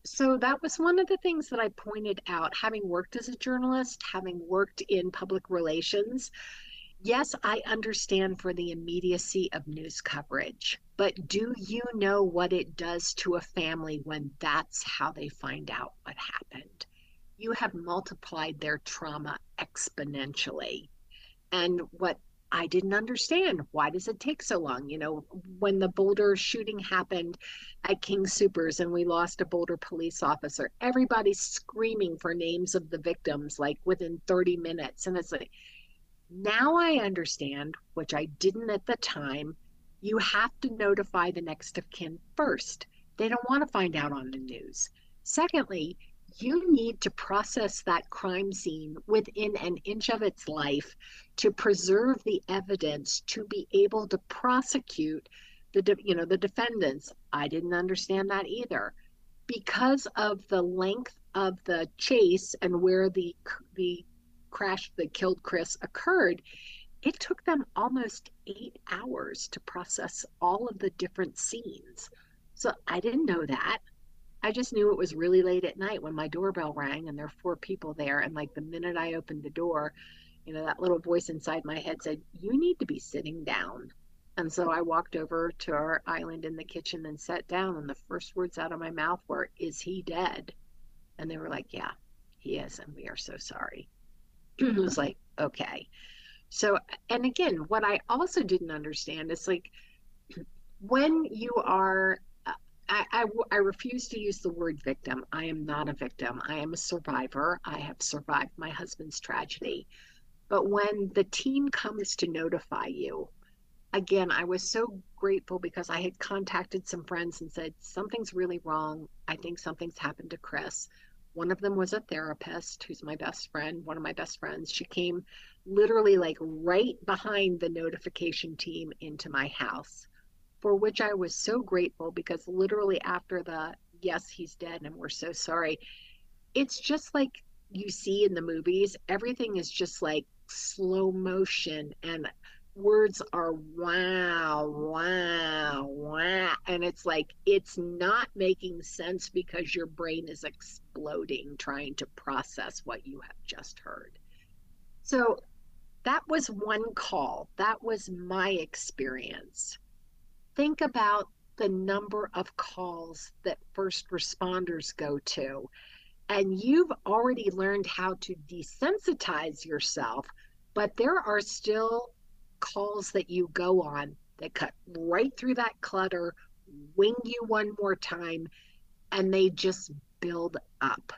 so that was one of the things that I pointed out, having worked as a journalist, having worked in public relations. Yes, I understand for the immediacy of news coverage, but do you know what it does to a family when that's how they find out what happened? You have multiplied their trauma exponentially. And what I didn't understand why does it take so long? You know, when the Boulder shooting happened at King Soopers and we lost a Boulder police officer, everybody's screaming for names of the victims like within 30 minutes. And it's like, now I understand, which I didn't at the time, you have to notify the next of kin first. They don't want to find out on the news. Secondly, you need to process that crime scene within an inch of its life to preserve the evidence to be able to prosecute the de- you know the defendants. I didn't understand that either. Because of the length of the chase and where the the crash that killed chris occurred it took them almost eight hours to process all of the different scenes. So i didn't know that I just knew it was really late at night when my doorbell rang and there were four people there. And like the minute I opened the door, you know, that little voice inside my head said, You need to be sitting down. And so I walked over to our island in the kitchen and sat down. And the first words out of my mouth were, Is he dead? And they were like, Yeah, he is. And we are so sorry. [clears throat] it was like, Okay. So, and again, what I also didn't understand is like [clears throat] when you are I, I, I refuse to use the word victim. I am not a victim. I am a survivor. I have survived my husband's tragedy. But when the team comes to notify you, again, I was so grateful because I had contacted some friends and said, Something's really wrong. I think something's happened to Chris. One of them was a therapist who's my best friend, one of my best friends. She came literally like right behind the notification team into my house, for which I was so grateful because literally after the yes, he's dead and we're so sorry, it's just like you see in the movies, everything is just like slow motion and words are wow, wow, wow. And it's like, it's not making sense because your brain is exploding trying to process what you have just heard. So that was one call. That was my experience. Think about the number of calls that first responders go to. And you've already learned how to desensitize yourself, but there are still calls that you go on that cut right through that clutter, wing you one more time, and they just build up.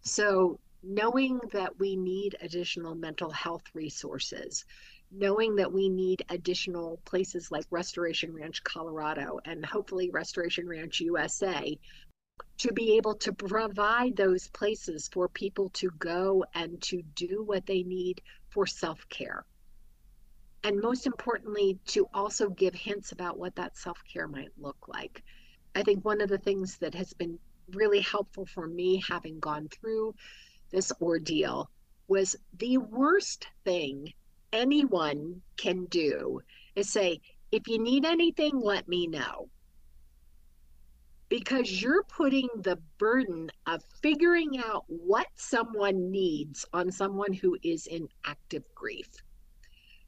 So, knowing that we need additional mental health resources, knowing that we need additional places like Restoration Ranch, Colorado, and hopefully Restoration Ranch USA to be able to provide those places for people to go and to do what they need for self care and most importantly, to also give hints about what that self care might look like. I think one of the things that has been really helpful for me having gone through this ordeal was the worst thing anyone can do is say, if you need anything, let me know. Because you're putting the burden of figuring out what someone needs on someone who is in active grief.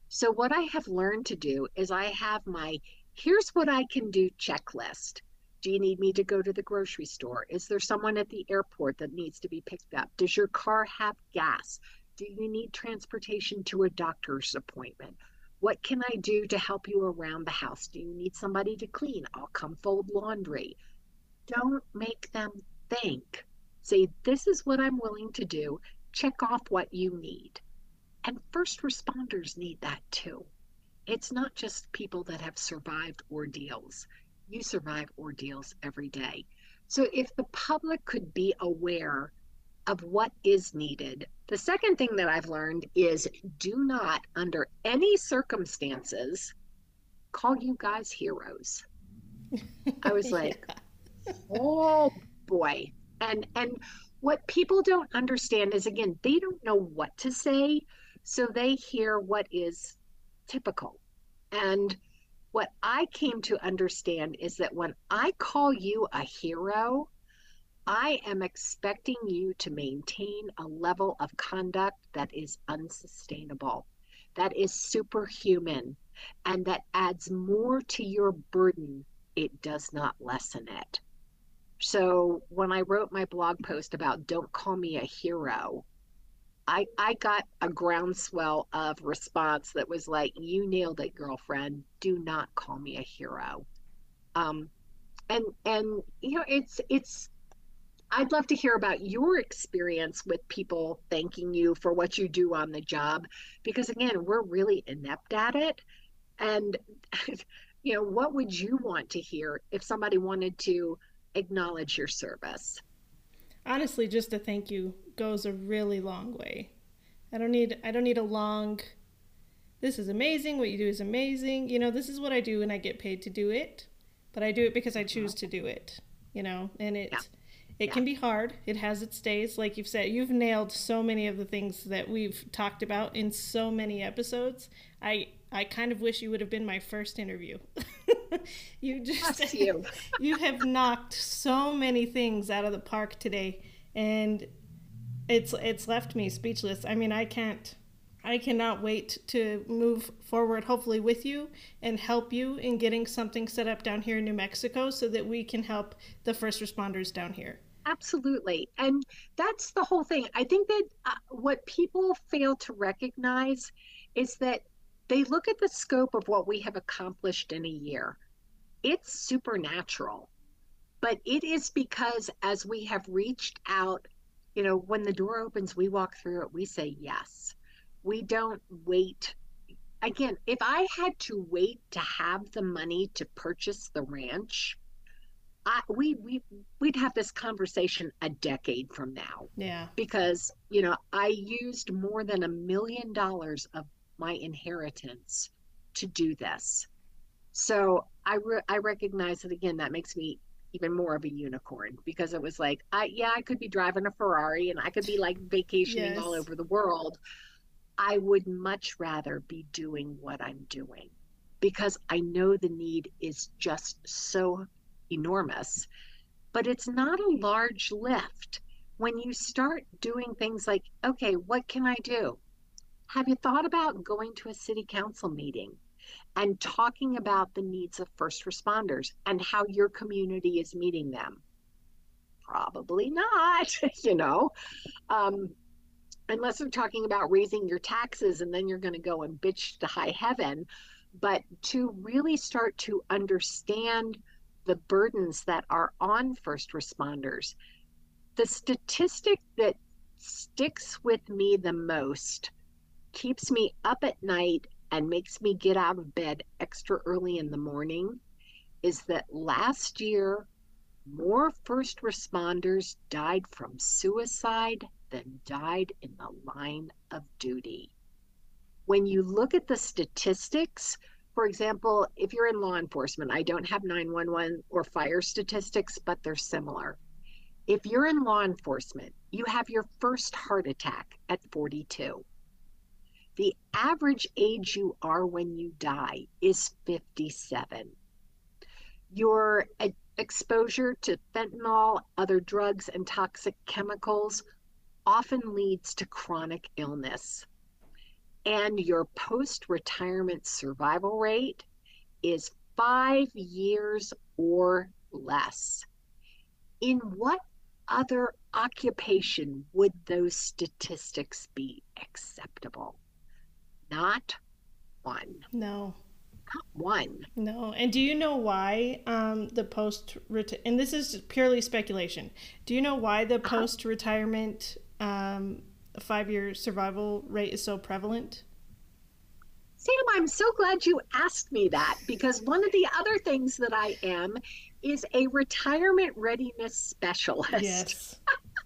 So, what I have learned to do is I have my here's what I can do checklist. Do you need me to go to the grocery store? Is there someone at the airport that needs to be picked up? Does your car have gas? Do you need transportation to a doctor's appointment? What can I do to help you around the house? Do you need somebody to clean? I'll come fold laundry. Don't make them think. Say, this is what I'm willing to do. Check off what you need. And first responders need that too. It's not just people that have survived ordeals. You survive ordeals every day. So if the public could be aware of what is needed, the second thing that I've learned is do not, under any circumstances, call you guys heroes. I was [laughs] like, yeah. oh boy. And and what people don't understand is again, they don't know what to say so they hear what is typical. And what I came to understand is that when I call you a hero, I am expecting you to maintain a level of conduct that is unsustainable, that is superhuman, and that adds more to your burden. It does not lessen it. So when I wrote my blog post about don't call me a hero, I, I got a groundswell of response that was like, you nailed it, girlfriend. Do not call me a hero. Um, and, and, you know, it's, it's, I'd love to hear about your experience with people thanking you for what you do on the job, because again, we're really inept at it. And, [laughs] you know, what would you want to hear if somebody wanted to acknowledge your service? honestly just a thank you goes a really long way i don't need i don't need a long this is amazing what you do is amazing you know this is what i do and i get paid to do it but i do it because i mm-hmm. choose to do it you know and it yeah. It yeah. can be hard it has its days like you've said you've nailed so many of the things that we've talked about in so many episodes i i kind of wish you would have been my first interview [laughs] you just [laughs] you. you have knocked so many things out of the park today and it's it's left me speechless. I mean, I can't I cannot wait to move forward hopefully with you and help you in getting something set up down here in New Mexico so that we can help the first responders down here. Absolutely. And that's the whole thing. I think that uh, what people fail to recognize is that they look at the scope of what we have accomplished in a year it's supernatural. but it is because as we have reached out, you know, when the door opens, we walk through it, we say yes. We don't wait. Again, if I had to wait to have the money to purchase the ranch, I, we we we'd have this conversation a decade from now Yeah. because you know I used more than a million dollars of my inheritance to do this. So I re- I recognize that again that makes me even more of a unicorn because it was like I yeah I could be driving a Ferrari and I could be like vacationing all over the world. I would much rather be doing what I'm doing because I know the need is just so enormous. But it's not a large lift when you start doing things like, okay, what can I do? Have you thought about going to a city council meeting and talking about the needs of first responders and how your community is meeting them? Probably not, [laughs] you know, um, unless they're talking about raising your taxes and then you're going to go and bitch to high heaven. But to really start to understand the burdens that are on first responders, the statistic that sticks with me the most keeps me up at night and makes me get out of bed extra early in the morning is that last year more first responders died from suicide than died in the line of duty. When you look at the statistics, for example, if you're in law enforcement, I don't have 911 or fire statistics, but they're similar. If you're in law enforcement, you have your first heart attack at 42. The average age you are when you die is 57. Your exposure to fentanyl, other drugs, and toxic chemicals often leads to chronic illness. And your post retirement survival rate is five years or less. In what other occupation would those statistics be acceptable? Not one. No. Not one. No. And do you know why um, the post and this is purely speculation. Do you know why the post retirement um, five year survival rate is so prevalent? Sam, I'm so glad you asked me that because one of the other things that I am is a retirement readiness specialist. Yes.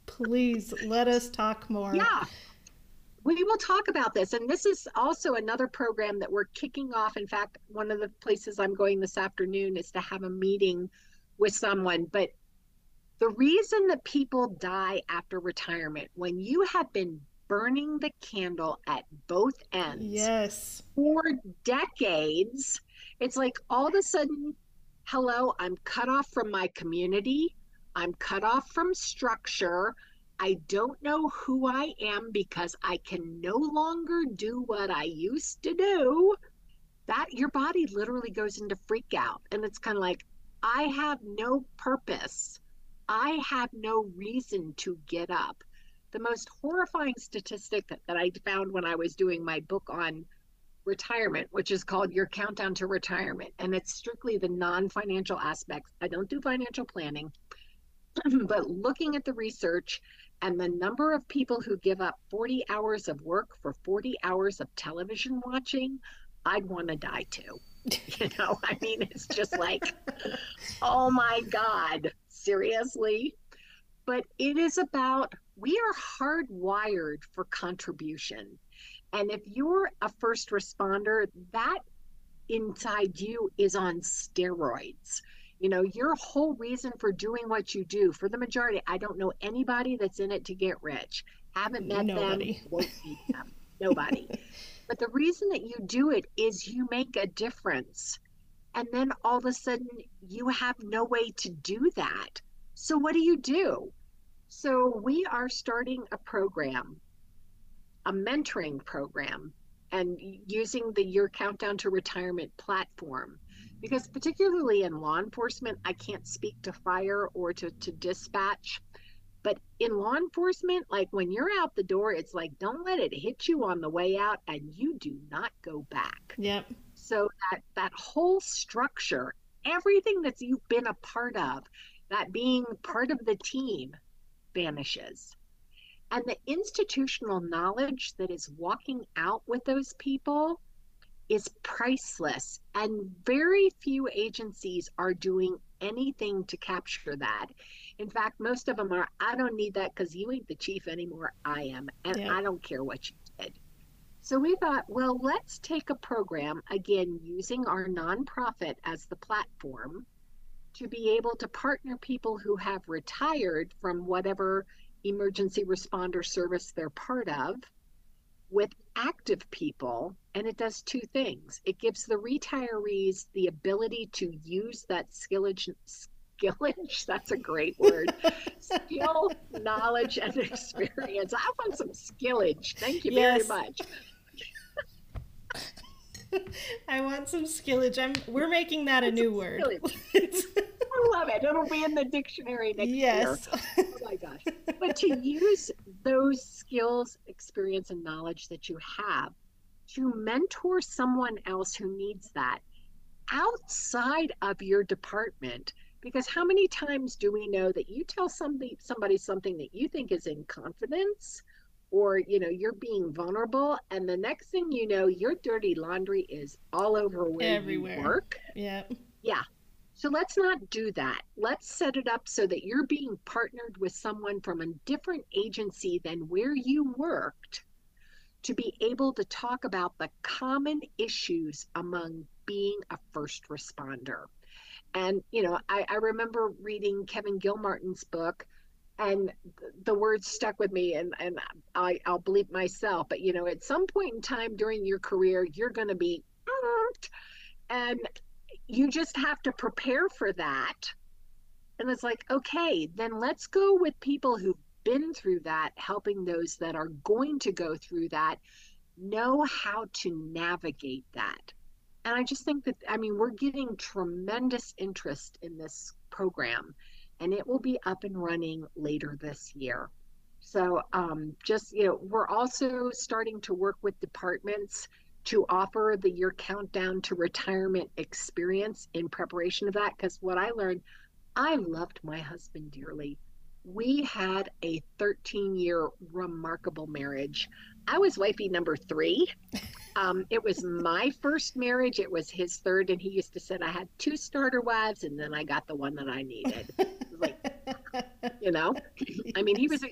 Please let us talk more. Yeah. We will talk about this. And this is also another program that we're kicking off. In fact, one of the places I'm going this afternoon is to have a meeting with someone. But the reason that people die after retirement, when you have been burning the candle at both ends Yes. for decades, it's like all of a sudden, hello, I'm cut off from my community. I'm cut off from structure. I don't know who I am because I can no longer do what I used to do. That your body literally goes into freak out. And it's kind of like, I have no purpose. I have no reason to get up. The most horrifying statistic that, that I found when I was doing my book on retirement, which is called Your Countdown to Retirement. And it's strictly the non financial aspects. I don't do financial planning, [clears throat] but looking at the research and the number of people who give up 40 hours of work for 40 hours of television watching, I'd want to die too. [laughs] You know, I mean, it's just like, oh my God, seriously? But it is about, we are hardwired for contribution. And if you're a first responder, that inside you is on steroids. You know, your whole reason for doing what you do, for the majority, I don't know anybody that's in it to get rich. Haven't met Nobody. them, won't meet them. Nobody. [laughs] but the reason that you do it is you make a difference. And then all of a sudden, you have no way to do that. So, what do you do? So, we are starting a program, a mentoring program, and using the Your Countdown to Retirement platform. Because, particularly in law enforcement, I can't speak to fire or to, to dispatch. But in law enforcement, like when you're out the door, it's like, don't let it hit you on the way out, and you do not go back. Yep. So that that whole structure, everything that you've been a part of, that being part of the team vanishes. And the institutional knowledge that is walking out with those people is priceless. And very few agencies are doing anything to capture that. In fact, most of them are, I don't need that because you ain't the chief anymore. I am. And Yeah. I don't care what you. So we thought, well, let's take a program, again, using our nonprofit as the platform to be able to partner people who have retired from whatever emergency responder service they're part of with active people. And it does two things it gives the retirees the ability to use that skillage. Skillage, [laughs] that's a great word. Skill, knowledge, and [laughs] experience. I want some skillage. Thank you Yes. very much. [laughs] I want some skillage. I'm we're making that a new word. [laughs] I love it. It'll be in the dictionary next year. yes. Oh my gosh. But to [laughs] use those skills, experience, and knowledge that you have to mentor someone else who needs that outside of your department. Because how many times do we know that you tell somebody somebody something that you think is in confidence or you know you're being vulnerable and the next thing you know your dirty laundry is all over where Everywhere. you work yeah. Yeah. So let's not do that. Let's set it up so that you're being partnered with someone from a different agency than where you worked to be able to talk about the common issues among being a first responder. And, you know, I, I remember reading Kevin Gilmartin's book and the words stuck with me and, and I, I'll bleep myself, but you know, at some point in time during your career, you're going to be, and you just have to prepare for that. And it's like, okay, then let's go with people who've been through that, helping those that are going to go through that know how to navigate that. And I just think that, I mean, we're getting tremendous interest in this program, and it will be up and running later this year. So, um, just, you know, we're also starting to work with departments to offer the year countdown to retirement experience in preparation of that. Because what I learned, I loved my husband dearly. We had a 13 year remarkable marriage. I was wifey number three. Um, it was my first marriage, it was his third. And he used to say, I had two starter wives, and then I got the one that I needed. like, [laughs] you know, I mean, he was.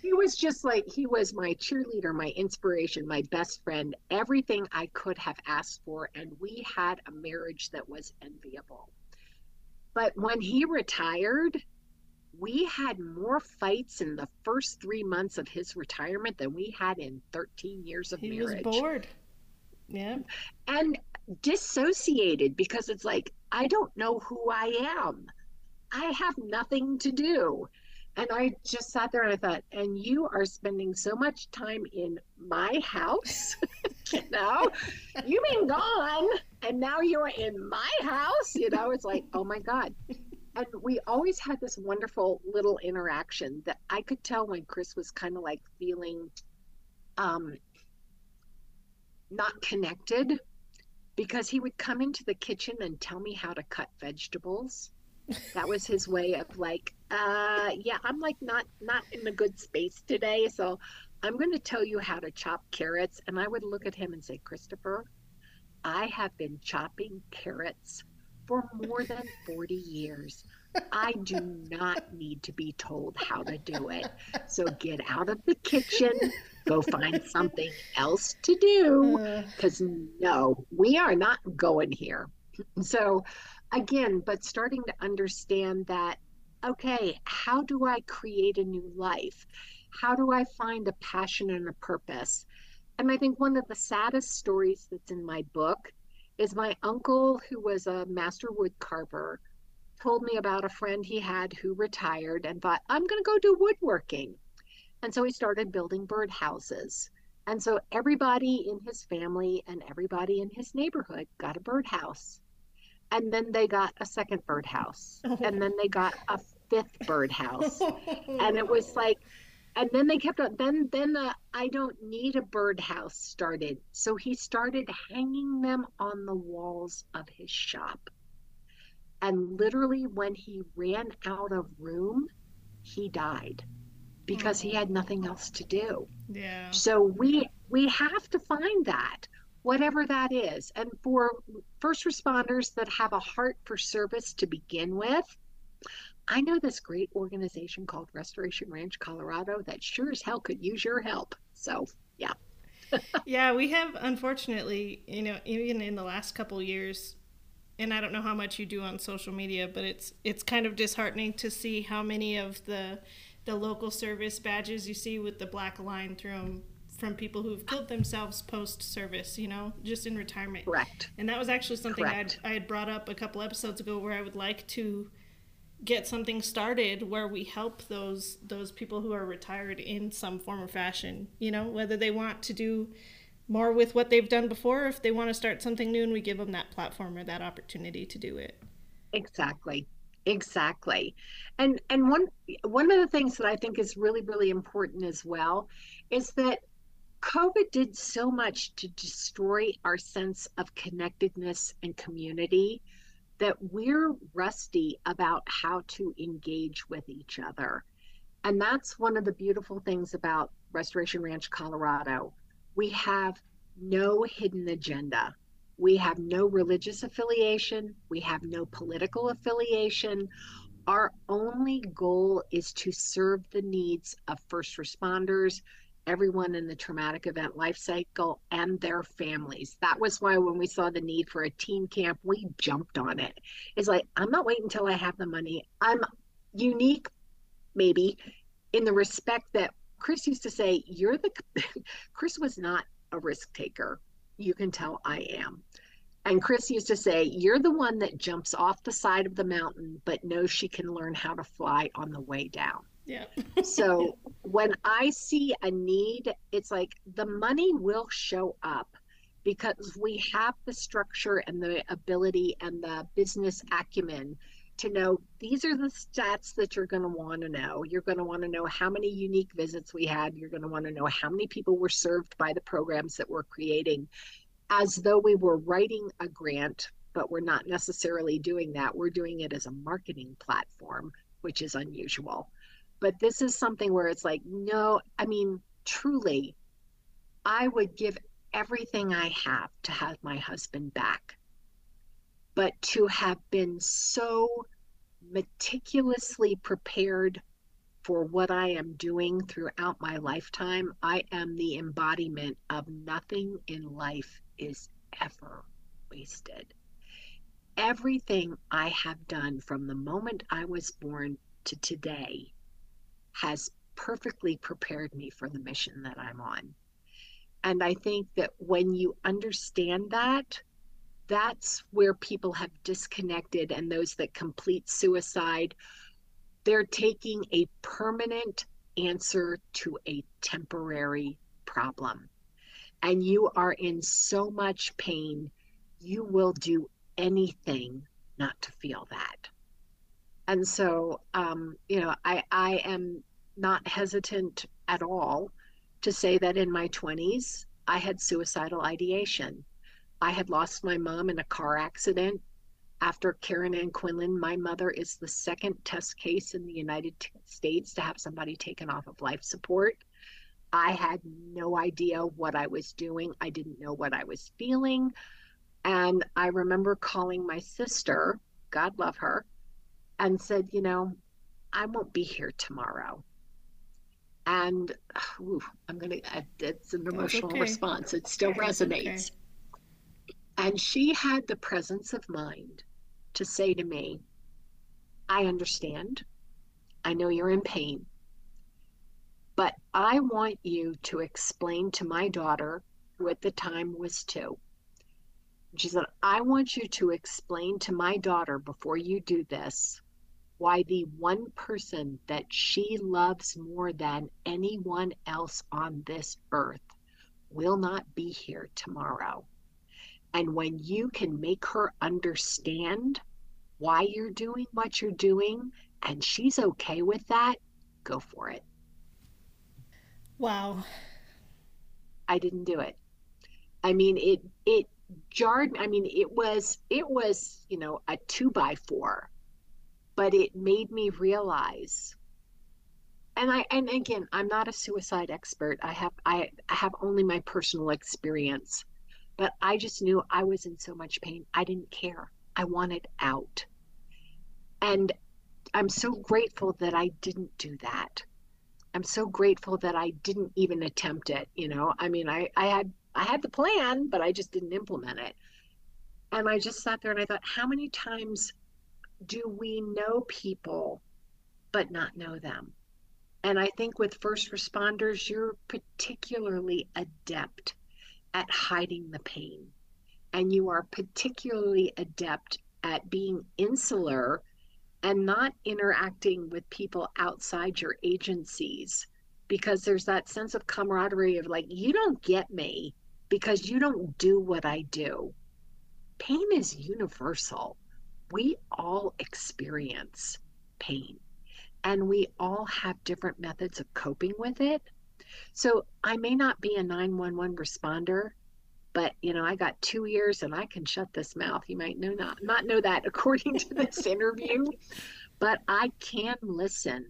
He was just like he was my cheerleader my inspiration my best friend everything i could have asked for and we had a marriage that was enviable but when he retired we had more fights in the first three months of his retirement than we had in 13 years of he marriage. was bored. Yeah. and dissociated because it's like i don't know who i am. I have nothing to do. And i just sat there and i thought and you are spending so much time in my house [laughs] you know? You've been gone and now you're in my house? You know it's like oh my god and we always had this wonderful little interaction that i could tell when chris was kind of like feeling um not connected because he would come into the kitchen and tell me how to cut vegetables. That was his way of like, uh, yeah, I'm like not not in a good space today, so I'm going to tell you how to chop carrots. And I would look at him and say, Christopher, I have been chopping carrots for more than 40 years. I do not need to be told how to do it. So get out of the kitchen, go find something else to do Uh, because no, we are not going here. So, again, but starting to understand that, okay, how do I create a new life? How do I find a passion and a purpose? And I think one of the saddest stories that's in my book is my uncle, who was a master wood carver, told me about a friend he had who retired and thought, I'm going to go do woodworking. And so he started building birdhouses. And so everybody in his family and everybody in his neighborhood got a birdhouse. And then they got a second birdhouse. [laughs] And then they got a fifth birdhouse. [laughs] And it was like, and then they kept on, then, then uh, I don't need a birdhouse started. So he started hanging them on the walls of his shop. And literally, when he ran out of room, he died because he had nothing else to do. Yeah. So we we have to find that whatever that is. And for first responders that have a heart for service to begin with, I know this great organization called Restoration Ranch Colorado that sure as hell could use your help. So, yeah. [laughs] yeah, we have unfortunately, you know, even in the last couple years, and I don't know how much you do on social media, but it's it's kind of disheartening to see how many of the the local service badges you see with the black line through them from people who've killed themselves post service, you know, just in retirement. Correct. And that was actually something I'd, I had brought up a couple episodes ago where I would like to get something started where we help those those people who are retired in some form or fashion you know whether they want to do more with what they've done before if they want to start something new and we give them that platform or that opportunity to do it. Exactly. Exactly. And and one one of the things that i think is really really important as well is that covid did so much to destroy our sense of connectedness and community that we're rusty about how to engage with each other. And that's one of the beautiful things about Restoration Ranch Colorado. We have no hidden agenda. We have no religious affiliation. We have no political affiliation. Our only goal is to serve the needs of first responders, everyone in the traumatic event life cycle and their families. That was why when we saw the need for a teen camp, we jumped on it. It's like, I'm not waiting until I have the money. I'm unique, maybe, in the respect that Chris used to say, You're the, [laughs] Chris was not a risk taker. You can tell I am. And Chris used to say, You're the one that jumps off the side of the mountain, but knows she can learn how to fly on the way down. Yeah. so [laughs] when I see a need, it's like the money will show up because we have the structure and the ability and the business acumen to know these are the stats that you're going to want to know. You're going to want to know how many unique visits we had. You're going to want to know how many people were served by the programs that we're creating, as though we were writing a grant, but we're not necessarily doing that. We're doing it as a marketing platform, which is unusual. But this is something where it's like, no, I mean, truly, I would give everything I have to have my husband back. But to have been so meticulously prepared for what I am doing throughout my lifetime, I am the embodiment of nothing in life is ever wasted. Everything I have done from the moment I was born to today has perfectly prepared me for the mission that I'm on. And I think that when you understand that, that's where people have disconnected, and those that complete suicide, they're taking a permanent answer to a temporary problem. And you are in so much pain, you will do anything not to feel that. And so, um, you know, I, I am not hesitant at all to say that in my 20s, I had suicidal ideation. I had lost my mom in a car accident. After Karen Ann Quinlan, my mother is the second test case in the United States to have somebody taken off of life support. I had no idea what I was doing. I didn't know what I was feeling. And I remember calling my sister, God love her, and said, You know, I won't be here tomorrow and [sighs] ooh, I'm gonna. It's an emotional okay. response. It still resonates. Okay. And she had the presence of mind to say to me, "I understand. I know you're in pain, but I want you to explain to my daughter, who at the time was two." She said, "I want you to explain to my daughter before you do this." Why the one person that she loves more than anyone else on this earth will not be here tomorrow. And when you can make her understand why you're doing what you're doing and she's okay with that, go for it. Wow. I didn't do it. I mean it it jarred i mean it was it was you know a two by four but it made me realize and i and again i'm not a suicide expert. I have i, I have only my personal experience but i just knew i was in so much pain. I didn't care. I wanted out. And i'm so grateful that i didn't do that. I'm so grateful that i didn't even attempt it you know? I mean i i had I had the plan, but I just didn't implement it. And I just sat there and I thought, how many times do we know people but not know them? And I think with first responders, you're particularly adept at hiding the pain. And you are particularly adept at being insular and not interacting with people outside your agencies because there's that sense of camaraderie of like, you don't get me because you don't do what I do. Pain is universal. We all experience pain and we all have different methods of coping with it. So I may not be a 911 responder, but you know, I got two ears and I can shut this mouth. You might know not not know that [laughs] according to this interview, but I can listen.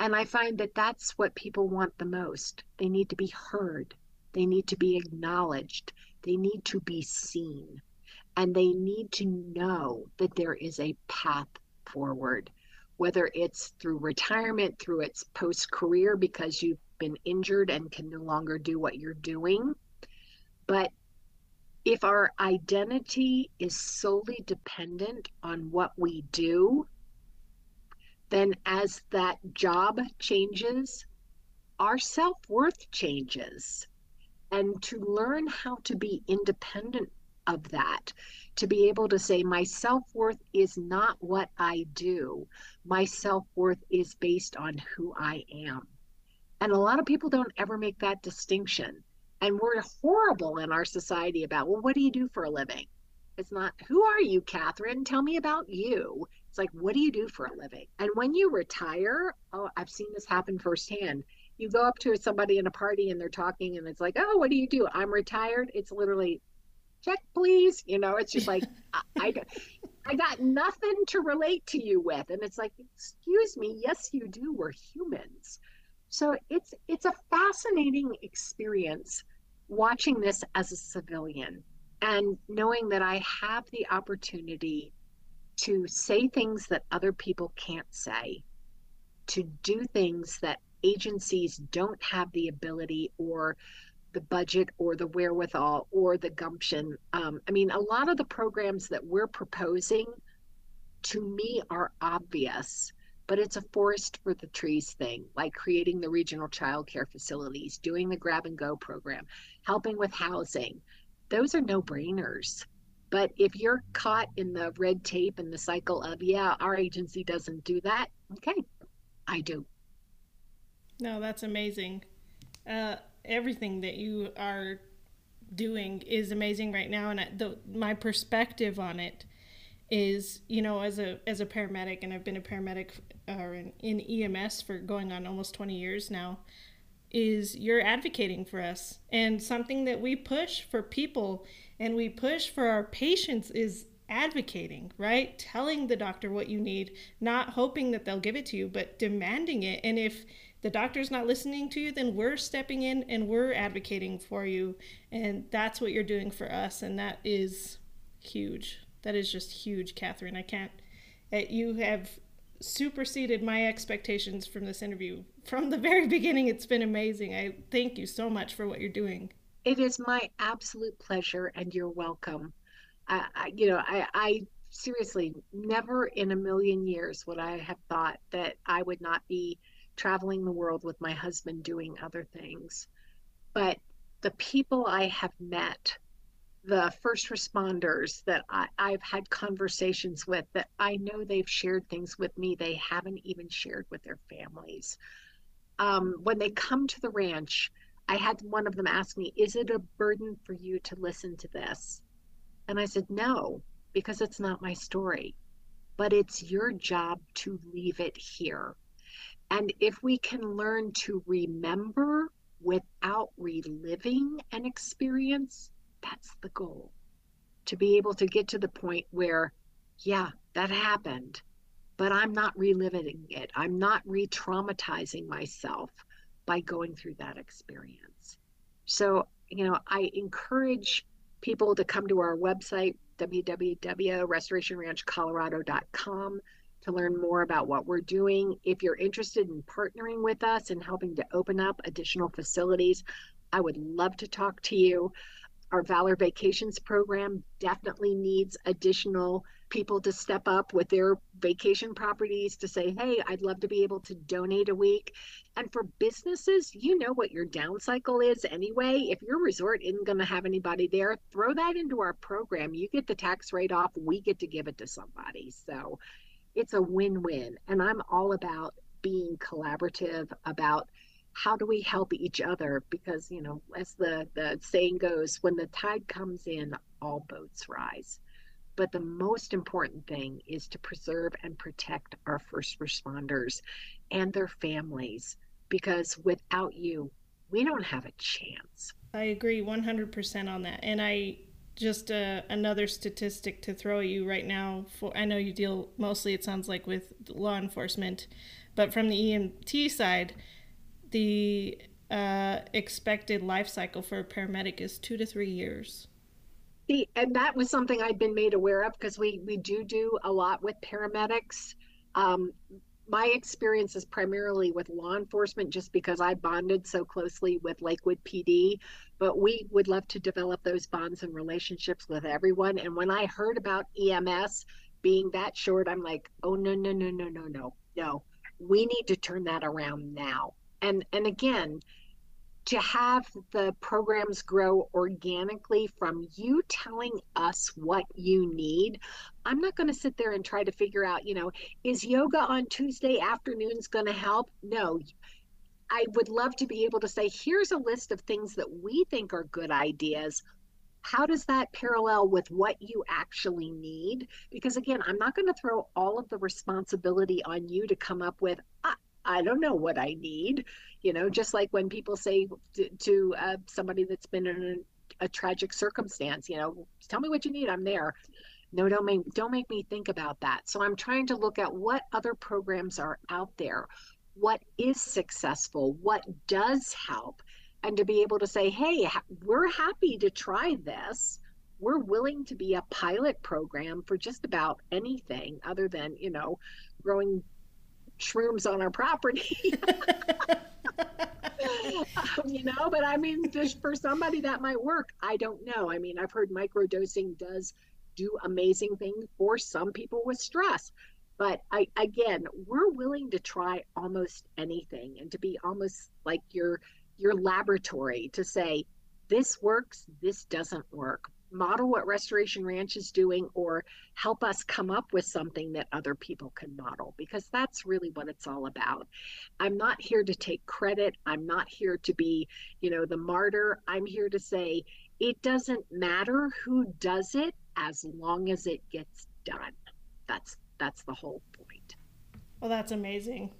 And I find that that's what people want the most. They need to be heard. They need to be acknowledged. They need to be seen. And they need to know that there is a path forward, whether it's through retirement, through its post career because you've been injured and can no longer do what you're doing. But if our identity is solely dependent on what we do, then as that job changes, our self worth changes and to learn how to be independent of that to be able to say my self-worth is not what i do. My self-worth is based on who i am. And a lot of people don't ever make that distinction. And we're horrible in our society about well what do you do for a living? It's not who are you Kathryn? Tell me about you. It's like what do you do for a living? And when you retire oh i've seen this happen firsthand. You go up to somebody in a party and they're talking and it's like oh what do you do? I'm retired. It's literally check please? You know it's just like [laughs] I, I, I got nothing to relate to you with. And it's like excuse me yes you do we're humans. So it's it's a fascinating experience watching this as a civilian and knowing that i have the opportunity to say things that other people can't say to do things that agencies don't have the ability or the budget or the wherewithal or the gumption. Um, I mean, a lot of the programs that we're proposing to me are obvious, but it's a forest for the trees thing, like creating the regional child care facilities, doing the grab and go program, helping with housing. Those are no brainers. But if you're caught in the red tape and the cycle of, yeah, our agency doesn't do that, okay, I do. No, that's amazing. Uh, everything that you are doing is amazing right now, and the, my perspective on it is, you know, as a as a paramedic, and I've been a paramedic uh, or in, in EMS for going on almost twenty years now. Is you're advocating for us, and something that we push for people and we push for our patients is advocating, right? Telling the doctor what you need, not hoping that they'll give it to you, but demanding it. And if the doctor's not listening to you, then we're stepping in and we're advocating for you. And that's what you're doing for us. And that is huge. That is just huge, Kathryn. I can't, eh, you have superseded my expectations from this interview. From the very [laughs] beginning, it's been amazing. I thank you so much for what you're doing. It is my absolute pleasure, and you're welcome. I, I you know, I, I seriously never in a million years would I have thought that I would not be traveling the world with my husband doing other things. But the people I have met, the first responders that I, I've had conversations with, that I know they've shared things with me they haven't even shared with their families. Um, when they come to the ranch, I had one of them ask me, Is it a burden for you to listen to this? And I said, No, because it's not my story. But it's your job to leave it here. And if we can learn to remember without reliving an experience, that's the goal. to be able to get to the point where, yeah, that happened, but I'm not reliving it. I'm not re traumatizing myself by going through that experience. So, you know, I encourage people to come to our website, www.restorationranchcolorado.com, to learn more about what we're doing. If you're interested in partnering with us and helping to open up additional facilities, I would love to talk to you. Our Valor Vacations program definitely needs additional people to step up with their vacation properties to say, hey, I'd love to be able to donate a week. And for businesses, you know what your down cycle is anyway. If your resort isn't going to have anybody there, throw that into our program. You get the tax write off, we get to give it to somebody. So it's a win win. And I'm all about being collaborative, about how do we help each other? Because you know as the the saying goes when the tide comes in all boats rise. But the most important thing is to preserve and protect our first responders and their families because without you we don't have a chance. I agree 100% on that. And i just uh, another statistic to throw at you right now for i know you deal mostly it sounds like with law enforcement but from the emt side the uh, expected life cycle for a paramedic is two to three years. See, and that was something I'd been made aware of because we we do do a lot with paramedics. Um, my experience is primarily with law enforcement, just because I bonded so closely with Lakewood PD. But we would love to develop those bonds and relationships with everyone. And when I heard about EMS being that short, I'm like, oh no no no no no no no. We need to turn that around now and and again to have the programs grow organically from you telling us what you need. I'm not going to sit there and try to figure out, you know, is yoga on Tuesday afternoons going to help? No. I would love to be able to say, here's a list of things that we think are good ideas. How does that parallel with what you actually need? Because again, I'm not going to throw all of the responsibility on you to come up with, ah, I don't know what I need. You know, just like when people say to, to uh, somebody that's been in a, a tragic circumstance, you know, tell me what you need. I'm there. No, don't make don't make me think about that. So I'm trying to look at what other programs are out there, what is successful, what does help, and to be able to say, hey, we're happy to try this. We're willing to be a pilot program for just about anything other than, you know, growing shrooms on our property. um, [laughs] you know, but I mean, just for somebody that might work. I don't know. I mean, I've heard microdosing does do amazing things for some people with stress. But I, again, we're willing to try almost anything and to be almost like your your laboratory to say this works, this doesn't work model what Restoration Ranch is doing or help us come up with something that other people can model because that's really what it's all about. I'm not here to take credit. I'm not here to be, you know, the martyr. I'm here to say it doesn't matter who does it as long as it gets done. That's that's the whole point. Well, that's amazing.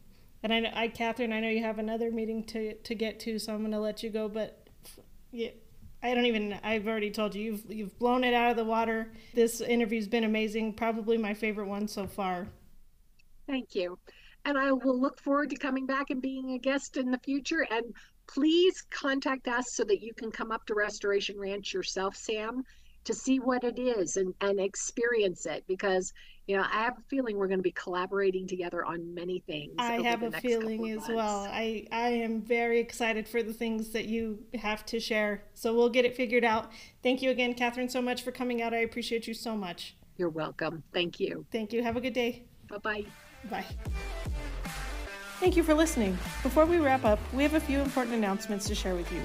And I, I Kathryn, I know you have another meeting to to get to, so I'm going to let you go. But yeah, I don't even. I've already told you you've you've blown it out of the water. This interview's been amazing. Probably my favorite one so far. Thank you, and I will look forward to coming back and being a guest in the future. And please contact us so that you can come up to Restoration Ranch yourself, Sam, to see what it is and and experience it because you know, I have a feeling we're going to be collaborating together on many things. I have a feeling as well. I, I am very excited for the things that you have to share. So we'll get it figured out. Thank you again, Kathryn, so much for coming out. I appreciate you so much. You're welcome. Thank you. Thank you. Have a good day. Bye-bye. Bye. Thank you for listening. Before we wrap up, we have a few important announcements to share with you.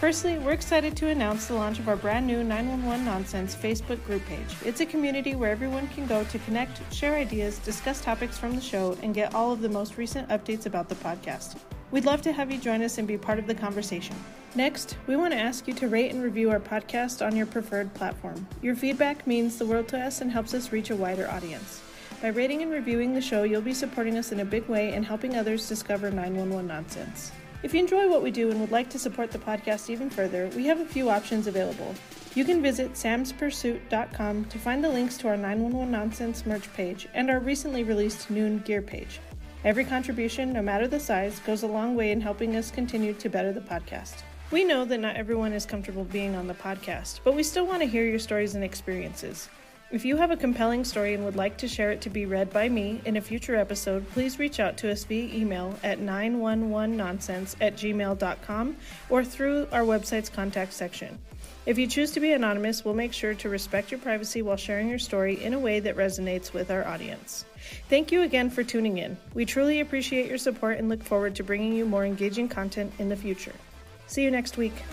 Firstly, we're excited to announce the launch of our brand new 911 Nonsense Facebook group page. It's a community where everyone can go to connect, share ideas, discuss topics from the show, and get all of the most recent updates about the podcast. We'd love to have you join us and be part of the conversation. Next, we want to ask you to rate and review our podcast on your preferred platform. Your feedback means the world to us and helps us reach a wider audience. By rating and reviewing the show, you'll be supporting us in a big way and helping others discover 911 nonsense. If you enjoy what we do and would like to support the podcast even further, we have a few options available. You can visit samspursuit.com to find the links to our 911 Nonsense merch page and our recently released Noon gear page. Every contribution, no matter the size, goes a long way in helping us continue to better the podcast. We know that not everyone is comfortable being on the podcast, but we still want to hear your stories and experiences. If you have a compelling story and would like to share it to be read by me in a future episode, please reach out to us via email at 911nonsense at gmail.com or through our website's contact section. If you choose to be anonymous, we'll make sure to respect your privacy while sharing your story in a way that resonates with our audience. Thank you again for tuning in. We truly appreciate your support and look forward to bringing you more engaging content in the future. See you next week.